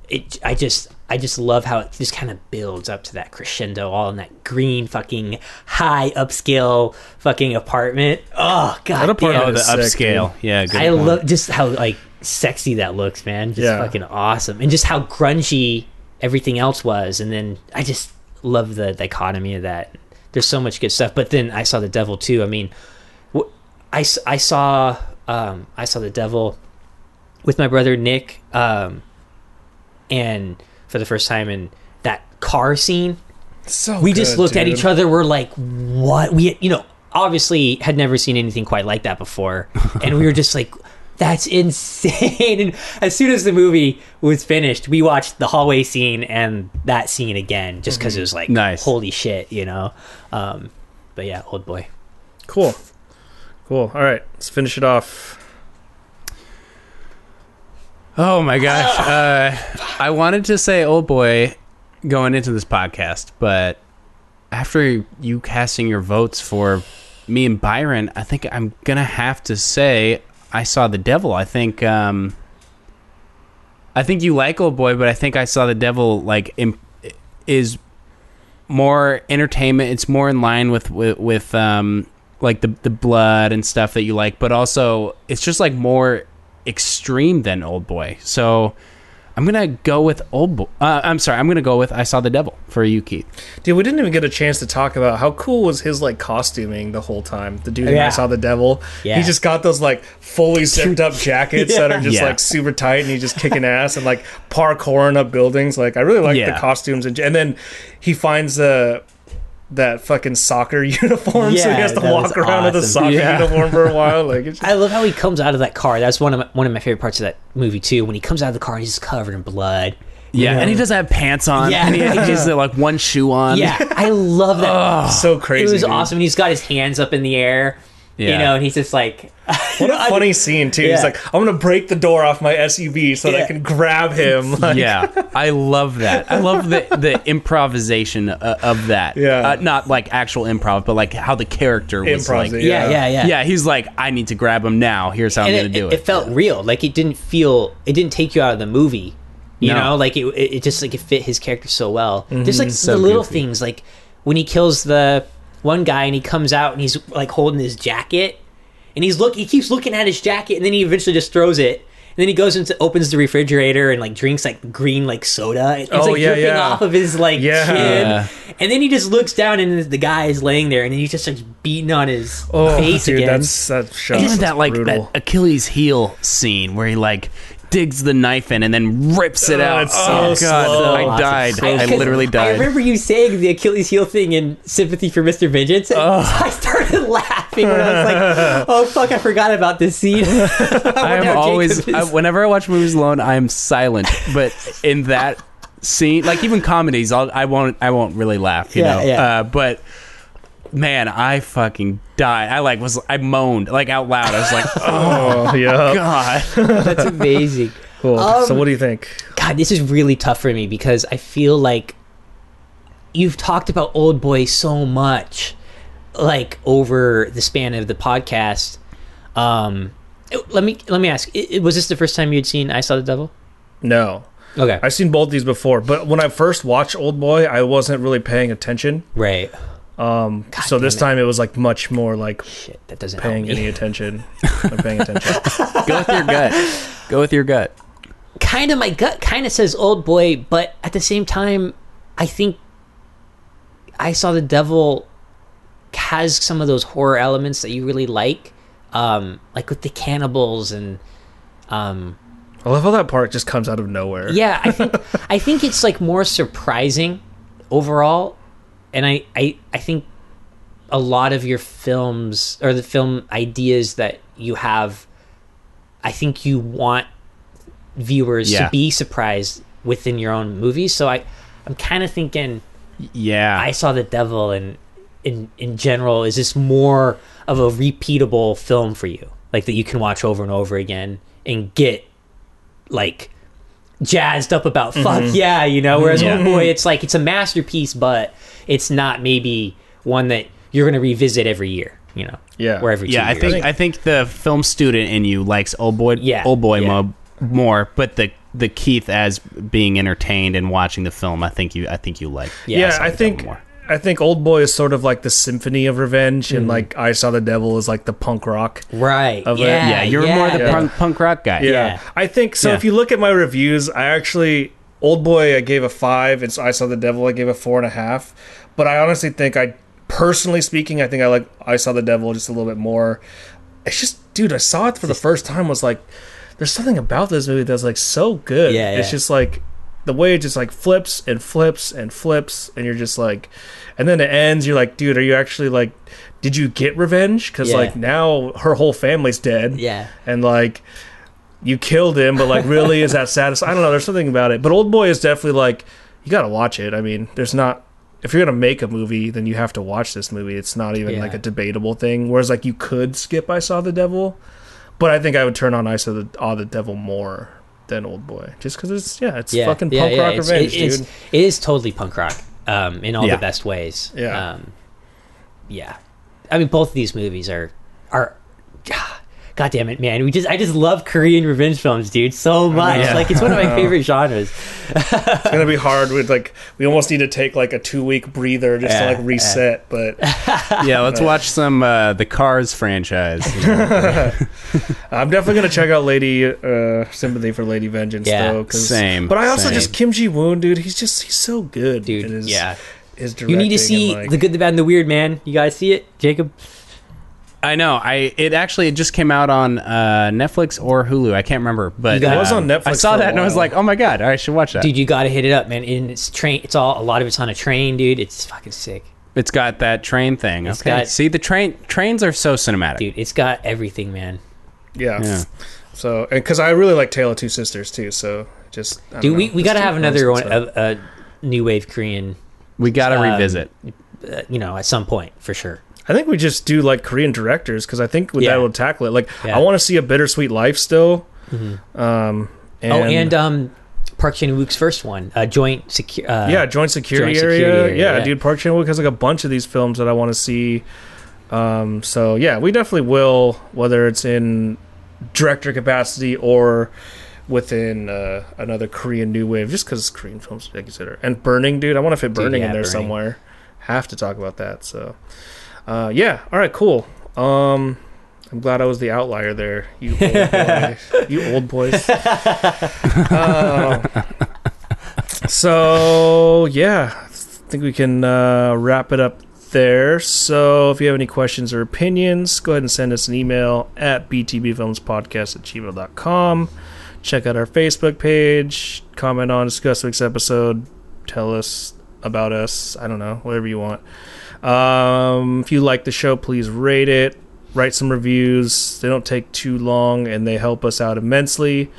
it I just I just love how it just kind of builds up to that crescendo, all in that green fucking high upscale fucking apartment. Oh god,
That apartment
Oh,
damn.
the
is sick,
upscale. Yeah, good
I
point.
love just how like sexy that looks, man. Just
Yeah.
fucking awesome, and just how grungy everything else was. And then I just love the dichotomy of that. There's so much good stuff. But then I saw the devil too. I mean, wh- I, s- I saw um, I saw the devil with my brother Nick, um, and for the first time in that car scene.
So
we just
good,
looked at each other. We're like what? We you know obviously had never seen anything quite like that before. And we were just like that's insane. And as soon as the movie was finished we watched the hallway scene and that scene again just because it was like
Nice.
holy shit you know? Um but yeah old boy.
Cool, cool. All right, let's finish it off.
Oh my gosh. Uh, I wanted to say old boy going into this podcast, but after you casting your votes for me and Byron, I think I'm going to have to say I saw the devil. I think um I think you like old boy, but I think I saw the devil like im- is more entertainment. It's more in line with with, with um like the the blood and stuff that you like, but also it's just like more extreme than Old Boy. So I'm gonna go with Old Boy. Uh, I'm sorry, I'm gonna go with I Saw the Devil for you, Keith.
Dude, we didn't even get a chance to talk about how cool was his like costuming the whole time. The dude in
Yeah.
I saw the devil.
Yeah.
He just got those like fully zipped up jackets that are just
Yeah.
like super tight, and he's just kicking ass and like parkouring up buildings. Like I really like
Yeah.
the costumes, and and then he finds the. That fucking soccer uniform, yeah, so he has to walk
was
around with a soccer
Yeah.
uniform for a while. Like, it's just,
I love how he comes out of that car. That's one of my, one of my favorite parts of that movie too. When he comes out of the car, he's just covered in blood.
Yeah,
You
and he doesn't have pants on.
Yeah.
and he, he just like one shoe on.
Yeah, I love that.
oh, so crazy.
it was
dude.
awesome. And he's got his hands up in the air, you know, and he's just like,
What a funny scene too. He's like, "I'm gonna break the door off my SUV so that I can grab him." Like,
yeah, I love that. I love the the improvisation uh, of that.
Yeah.
uh, not like actual improv, but like how the character was
Improv,
like.
yeah, yeah, yeah.
Yeah, he's like, I need to grab him now. Here's how I'm
and
gonna
it,
do
it,
it.
it felt real. Like it didn't feel. It didn't take you out of the movie. You
No.
know, like it, it. it just like it fit his character so well. There's like
So
the little
goofy.
things, like when he kills the one guy and he comes out and he's like holding his jacket, and he's look. He keeps looking at his jacket, and then he eventually just throws it. And then he goes into opens the refrigerator and like drinks like green like soda. It's
Oh,
like
yeah,
dripping
yeah.
off of his like
Yeah.
chin.
Yeah.
And then he just looks down and the guy is laying there and he just starts beating on his
Oh,
face
dude,
again.
that's that shot.
Isn't
was
that like
brutal.
that Achilles heel scene where he like digs the knife in and then rips it
Oh,
out?
it's so
oh god,
slow.
I
Awesome.
died.
So
I
awesome.
literally
I remember you saying the Achilles heel thing in Sympathy for Mr. Vengeance. and I started laughing when I was like, "Oh fuck, I forgot about this scene."
I am always I, whenever I watch movies alone, I am silent. But in that scene, like even comedies, I'll, I won't I won't really laugh. You
Yeah,
know,
yeah.
Uh, but man, I fucking died. I like was I moaned like out loud. I was like, oh
Oh yeah,
god.
That's amazing.
cool. so
Um,
what do you think?
God, this is really tough for me because I feel like you've talked about Old Boy so much, like over the span of the podcast. Um, let me let me ask: i- i- Was this the first time you'd seen I Saw the Devil?
No,
Okay,
I've seen both these before, but when I first watched Old Boy, I wasn't really paying attention.
right.
Um,
God
so this
damn
time it was like much more like
Shit, that doesn't
paying any attention. like paying attention.
Go with your gut. Go with your gut.
kind of my gut kind of says old boy, but at the same time, I think I saw the devil has some of those horror elements that you really like, um, like with the cannibals and um,
I love how that part just comes out of nowhere.
yeah, I think I think it's like more surprising overall, and I I I think a lot of your films or the film ideas that you have, I think you want viewers
Yeah.
to be surprised within your own movies. So I I'm kind of thinking
Yeah.
I saw the devil and in in general is this more of a repeatable film for you like that you can watch over and over again and get like jazzed up about fuck mm-hmm. yeah you know whereas
Yeah.
oh boy it's like it's a masterpiece but it's not maybe one that you're gonna revisit every year you know
Yeah.
or every two
yeah, I
years.
think I think the film student in you likes old boy
Yeah,
old boy
yeah.
mo more, but the the Keith as being entertained and watching the film, I think you I think you like.
Yeah,
Yeah, I think
more.
I think Old Boy is sort of like the symphony of revenge,
Mm-hmm.
and like I Saw the Devil is like the punk rock.
right
Of it.
yeah
Yeah, you're more the
yeah.
punk, punk rock guy.
Yeah.
I think so.
Yeah.
If you look at my reviews, I actually Old Boy I gave a five, and so I Saw the Devil I gave a four and a half. But I honestly think I, personally speaking, I think I like I Saw the Devil just a little bit more. It's just, dude, I saw it for the first time. Was like, there's something about this movie that's like so good.
Yeah,
it's
yeah.
just like the way it just like flips and flips and flips, and you're just like, and then it ends. You're like, dude, are you actually like, did you get revenge? Because
Yeah.
like now her whole family's dead
yeah
and like you killed him, but like really is that satisfying? I don't know. There's something about it. But Old Boy is definitely like you got to watch it. I mean, there's not if you're gonna make a movie, then you have to watch this movie. It's not even
Yeah.
like a debatable thing. Whereas like you could skip I Saw the Devil, but I think I would turn on I Saw the, Aw the Devil more than Old Boy, just because it's yeah, it's
yeah,
fucking
yeah,
punk
yeah,
rock
it's-
revenge,
it-
dude.
It is totally punk rock, um, in all the best ways.
Yeah.
um, yeah. I mean, both of these movies are are. God damn it, man! We just I just love Korean revenge films, dude, so much.
Yeah.
Like it's one of my favorite genres.
It's gonna be hard with like we almost need to take like a two week breather just
Yeah,
to like reset. But
Yeah, let's watch some uh, the Cars franchise.
I'm definitely gonna check out Lady uh, Sympathy for Lady Vengeance
Yeah,
though. 'cause-
same,
But I also
same.
just Kim Jee-woon, dude. He's just he's so good,
Dude,
his-
yeah.
his
You need to see
like-
the good, the bad, and the weird, man. You guys see it, Jacob?
I know. I it actually it just came out on uh, Netflix or Hulu. I can't remember, but
It was
um,
on Netflix
I saw
for a
that and I was
while.
like, oh my god, I should watch that.
Dude, you got to hit it up, man. And it's train. It's all a lot of it's on a train, dude. It's fucking sick,
It's got that train thing.
It's
okay,
got-
see the train trains are so cinematic.
Uh,
dude. It's got everything, man.
yeah.
Yeah.
So and because I really like Tale of Two Sisters too. So just I don't
Dude,
know,
we, we
just
got to
two
have
films
another one,
and
a, a new wave Korean,
We got to
Um,
revisit.
uh, you know, at some point for sure.
I think we just do like Korean directors because I think
Yeah.
that we'll tackle it. Like
Yeah. Mm-hmm.
I want to see a Bittersweet Life still. Um, and,
oh, and um, Park Chan Wook's first one, uh, Joint Secure. Uh,
yeah, joint security,
Joint
area.
Security Area,
Yeah,
yeah.
dude, Park Chan Wook has like a bunch of these films that I want to see. Um, so yeah, we definitely will, whether it's in director capacity or within uh, another Korean new wave, just because Korean films I consider. And Burning, dude, I want to fit
Dude,
Burning
yeah,
in there
Burning.
somewhere. Have to talk about that. So, uh, yeah, all right, cool. Um, I'm glad I was the outlier there, you old boy, you old boys. Uh, so yeah, I think we can uh, wrap it up there. So if you have any questions or opinions, go ahead and send us an email at btbfilmspodcast at gmail.com. Check out our Facebook page, comment on discuss week's episode, tell us about us. I don't know, whatever you want. Um, if you like the show, please rate it, write some reviews. They don't take too long and they help us out immensely.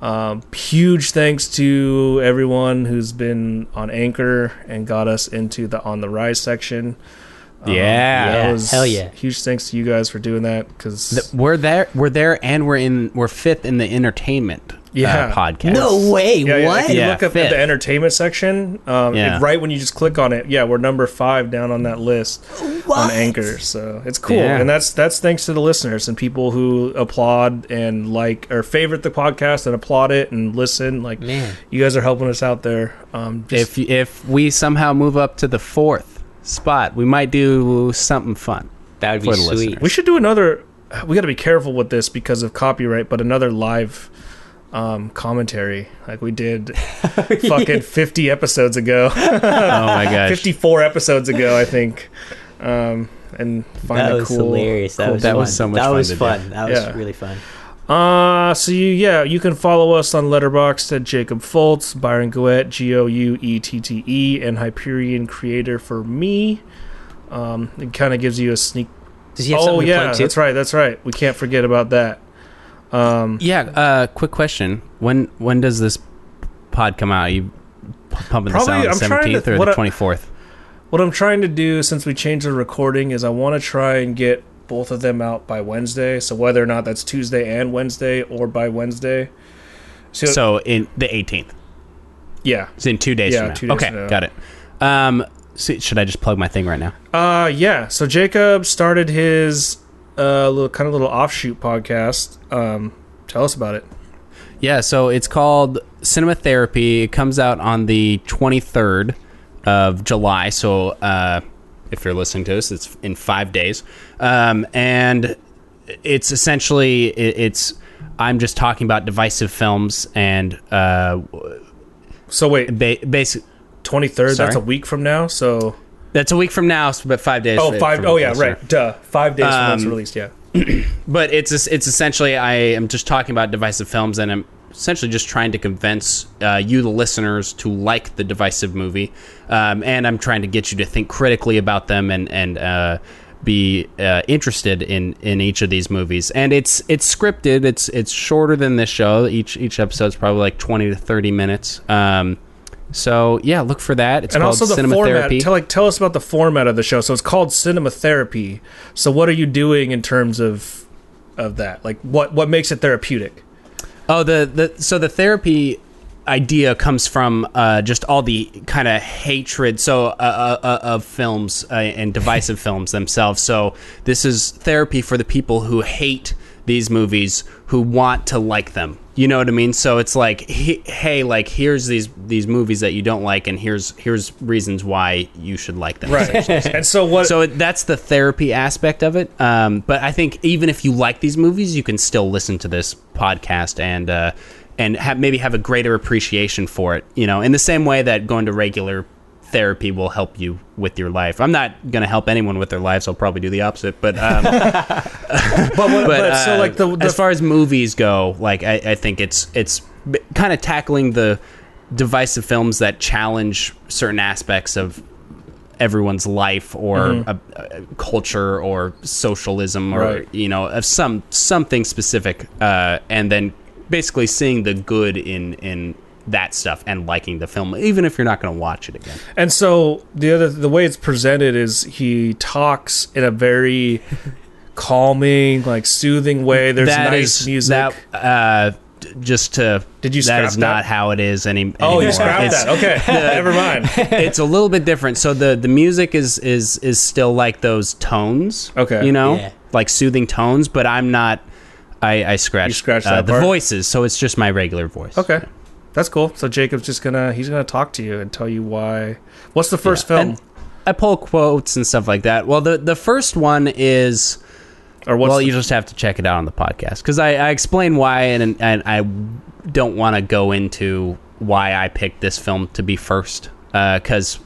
Um, huge thanks to everyone who's been on Anchor and got us into the On the Rise section. Um,
Yeah.
that
Yeah,
was
hell yeah.
Huge thanks to you guys for doing that because
Th- we're there. We're there, and we're in. We're fifth in the entertainment
Yeah.
uh, podcast.
No way.
yeah, yeah,
what?
if you
Yeah,
look up at the entertainment section, um,
Yeah.
it- right when you just click on it, yeah, we're number five down on that list
What?
on Anchor. So it's cool,
Yeah.
and that's that's thanks to the listeners and people who applaud and like or favorite the podcast and applaud it and listen. Like
Man.
you guys are helping us out there. Um, just,
If if we somehow move up to the fourth spot, we might do something fun.
That would be sweet.
listeners.
We should do another. We got to be careful with this because of copyright, but another live um, commentary like we did fucking 50 episodes ago.
oh my gosh.
54 episodes ago, I think. Um, and find
That
a
was
cool.
hilarious. That
cool
was
That was so much
That
fun
was fun. That was
Yeah.
really fun.
Uh, so you, yeah, you can follow us on Letterboxd at Jacob Foltz, Byron Gouette, G O U E T T E, and Hyperion Creator for me. Um, it kind of gives you a sneak.
Does he have
Oh
something to
yeah,
too?
that's right, that's right. We can't forget about that. Um,
Yeah. Uh, quick question: When when does this pod come out? Are you pumping this out on the seventeenth or the twenty fourth?
what I'm trying to do since we changed the recording is I want to try and get both of them out by Wednesday. So whether or not that's Tuesday and Wednesday or by Wednesday. So,
So in the eighteenth.
yeah,
It's in two days
Yeah,
from now.
two days
okay,
now.
got it. Um, so should I just plug my thing right now?
Uh, yeah. So Jacob started his uh little kind of little offshoot podcast. Um, tell us about it.
Yeah, so it's called Cinema Therapy. It comes out on the 23rd of July. So uh, if you're listening to this, it's in five days. Um, and it's essentially, it, it's, I'm just talking about divisive films and uh,
So wait,
ba- basic.
twenty third. That's a week from now. So
That's a week from now, but five days.
Oh, five.
from-.
Oh yeah, right. Duh. Five days from when it's
Um,
released. Yeah.
but it's it's essentially I am just talking about divisive films, and I'm essentially just trying to convince uh, you, the listeners, to like the divisive movie, um, and I'm trying to get you to think critically about them and and uh, be uh, interested in in each of these movies. And it's it's scripted. It's it's shorter than this show. Each each episode's probably like 20 to 30 minutes. Um, so yeah, look for that. It's
and
called
also the
Cinema
format.
Therapy.
Tell like tell us about the format of the show. So it's called Cinema Therapy. So what are you doing in terms of of that? Like what what makes it therapeutic?
Oh, the, the so the therapy idea comes from uh, just all the kind of hatred so uh, uh, uh, of films uh, and divisive films themselves. So this is therapy for the people who hate these movies who want to like them. You know what I mean? So it's like, he, hey, like here's these these movies that you don't like, and here's here's reasons why you should like them.
Right. and so what?
So that's the therapy aspect of it. Um, but I think even if you like these movies, you can still listen to this podcast and uh, and have, maybe have a greater appreciation for it. You know, in the same way that going to regular therapy will help you with your life. I'm not going to help anyone with their lives. I'll probably do the opposite. But um,
but, what,
but,
but so
uh,
like the, the
as far as movies go, like I, I think it's it's kind of tackling the divisive films that challenge certain aspects of everyone's life or
Mm-hmm.
a, a culture or socialism or
Right.
you know of some something specific uh, and then basically seeing the good in in that stuff and liking the film even if you're not going to watch it again
And so the other the way it's presented is he talks in a very calming, like soothing way. There's
That
nice
is-
music.
that uh just to
Did you
that
scrap
not how it is any
oh, you
anymore.
scrapped
It's-
that. Okay, never mind.
it's a little bit different. So the the music is is is still like those tones.
Okay.
you know,
Yeah.
like soothing tones. But I'm not. I I scratch.
You scratched
uh,
that
the
part?
voices, so it's just my regular voice.
Okay, that's cool. So Jacob's just gonna he's gonna talk to you and tell you why. What's the first
Yeah.
film
And I pull quotes and stuff like that. Well, the the first one is.
or what's
well,
the-
you just have to check it out on the podcast because I, I explain why, and and I don't want to go into why I picked this film to be first uh, because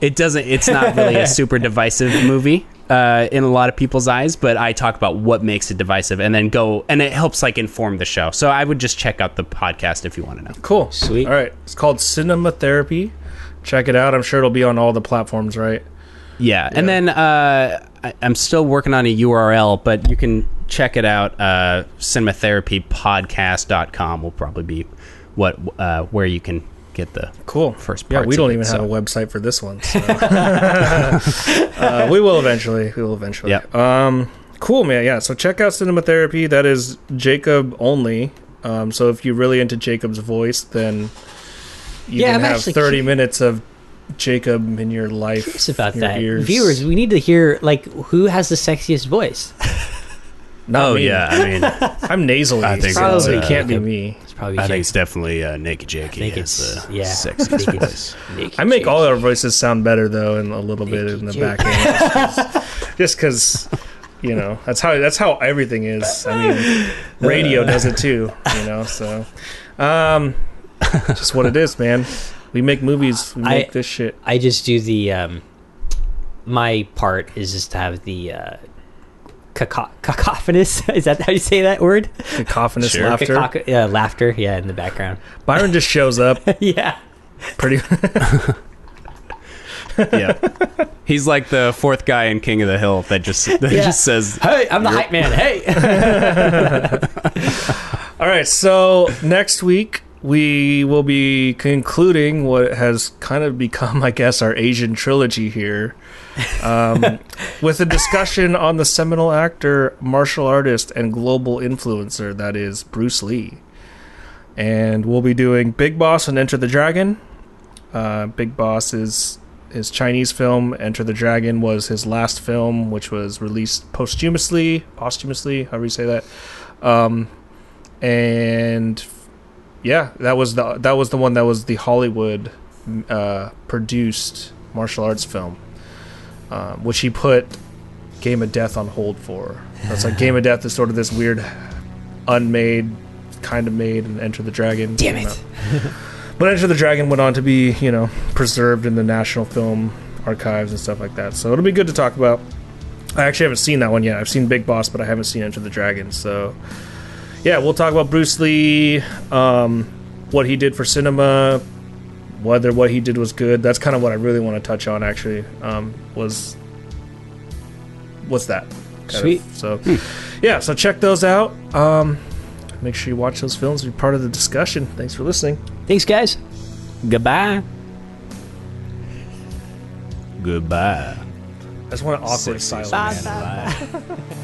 it doesn't. It's not really a super divisive movie uh, in a lot of people's eyes, but I talk about what makes it divisive, and then go and it helps like inform the show. So I would just check out the podcast if you want to know.
cool.
Sweet.
All right, it's called Cinema Therapy. Check it out. I'm sure it'll be on all the platforms, right?
Yeah, and then uh, I, I'm still working on a URL, but you can check it out. Uh, cinematherapypodcast.com will probably be what uh, where you can get the
Cool.
first
Yeah, we don't
it,
even
so-
have a website for this one. So. uh, we will eventually. We will eventually.
Yep.
Um, cool, man. Yeah. So check out Cinema Therapy. That is Jacob only. Um, so if you're really into Jacob's voice, then you
Yeah,
can
I'm
have 30
cu-
minutes of Jacob in your life.
Curious about
your
that.
ears.
Viewers, we need to hear like who has the sexiest voice.
Not
oh
me.
yeah, I mean,
I'm nasally.
I think
so
it's,
it
uh,
can't be me.
It's probably
I think it's definitely uh, Naked Jake.
Naked-
has the
yeah.
sexiest
Naked-
voice.
Naked
I make all our voices sound better though, and a little bit in the
Jake.
back end, just because you know that's how that's how everything is. I mean, radio does it too, you know. So, um, just what it is, man. We make movies. We
I-
make this shit.
I just do the um, my part is just to have the uh, caco- cacophonous. Is that how you say that word?
Cacophonous
Sure.
laughter.
Cacoch- yeah, laughter. Yeah, in the background.
Byron just shows up
yeah.
pretty.
yeah, he's like the fourth guy in King of the Hill that just that
Yeah.
just says
Hey, I'm the hype man. Hey.
All right, so next week we will be concluding what has kind of become, I guess, our Asian trilogy here, um, with a discussion on the seminal actor, martial artist, and global influencer that is Bruce Lee. And we'll be doing Big Boss and Enter the Dragon. Uh, Big Boss is his Chinese film. Enter the Dragon was his last film, which was released posthumously, posthumously, however you say that. Um, and yeah, that was the that was the one that was the Hollywood uh, produced martial arts film, um, which he put Game of Death on hold for. That's like Game of Death is sort of this weird, unmade, kind of made, and Enter the Dragon.
Damn it.
But Enter the Dragon went on to be, you know, preserved in the National Film Archives and stuff like that. So it'll be good to talk about. I actually haven't seen that one yet. I've seen Big Boss, but I haven't seen Enter the Dragon. So yeah, we'll talk about Bruce Lee, um, what he did for cinema, whether what he did was good. That's kind of what I really want to touch on. Actually, um, was what's that? kind
Sweet.
of. So yeah, so check those out. Um, make sure you watch those films. Be part of the discussion. Thanks for listening.
Thanks, guys. Goodbye.
goodbye.
I just want an awkward
Sexy
silence.
man alive.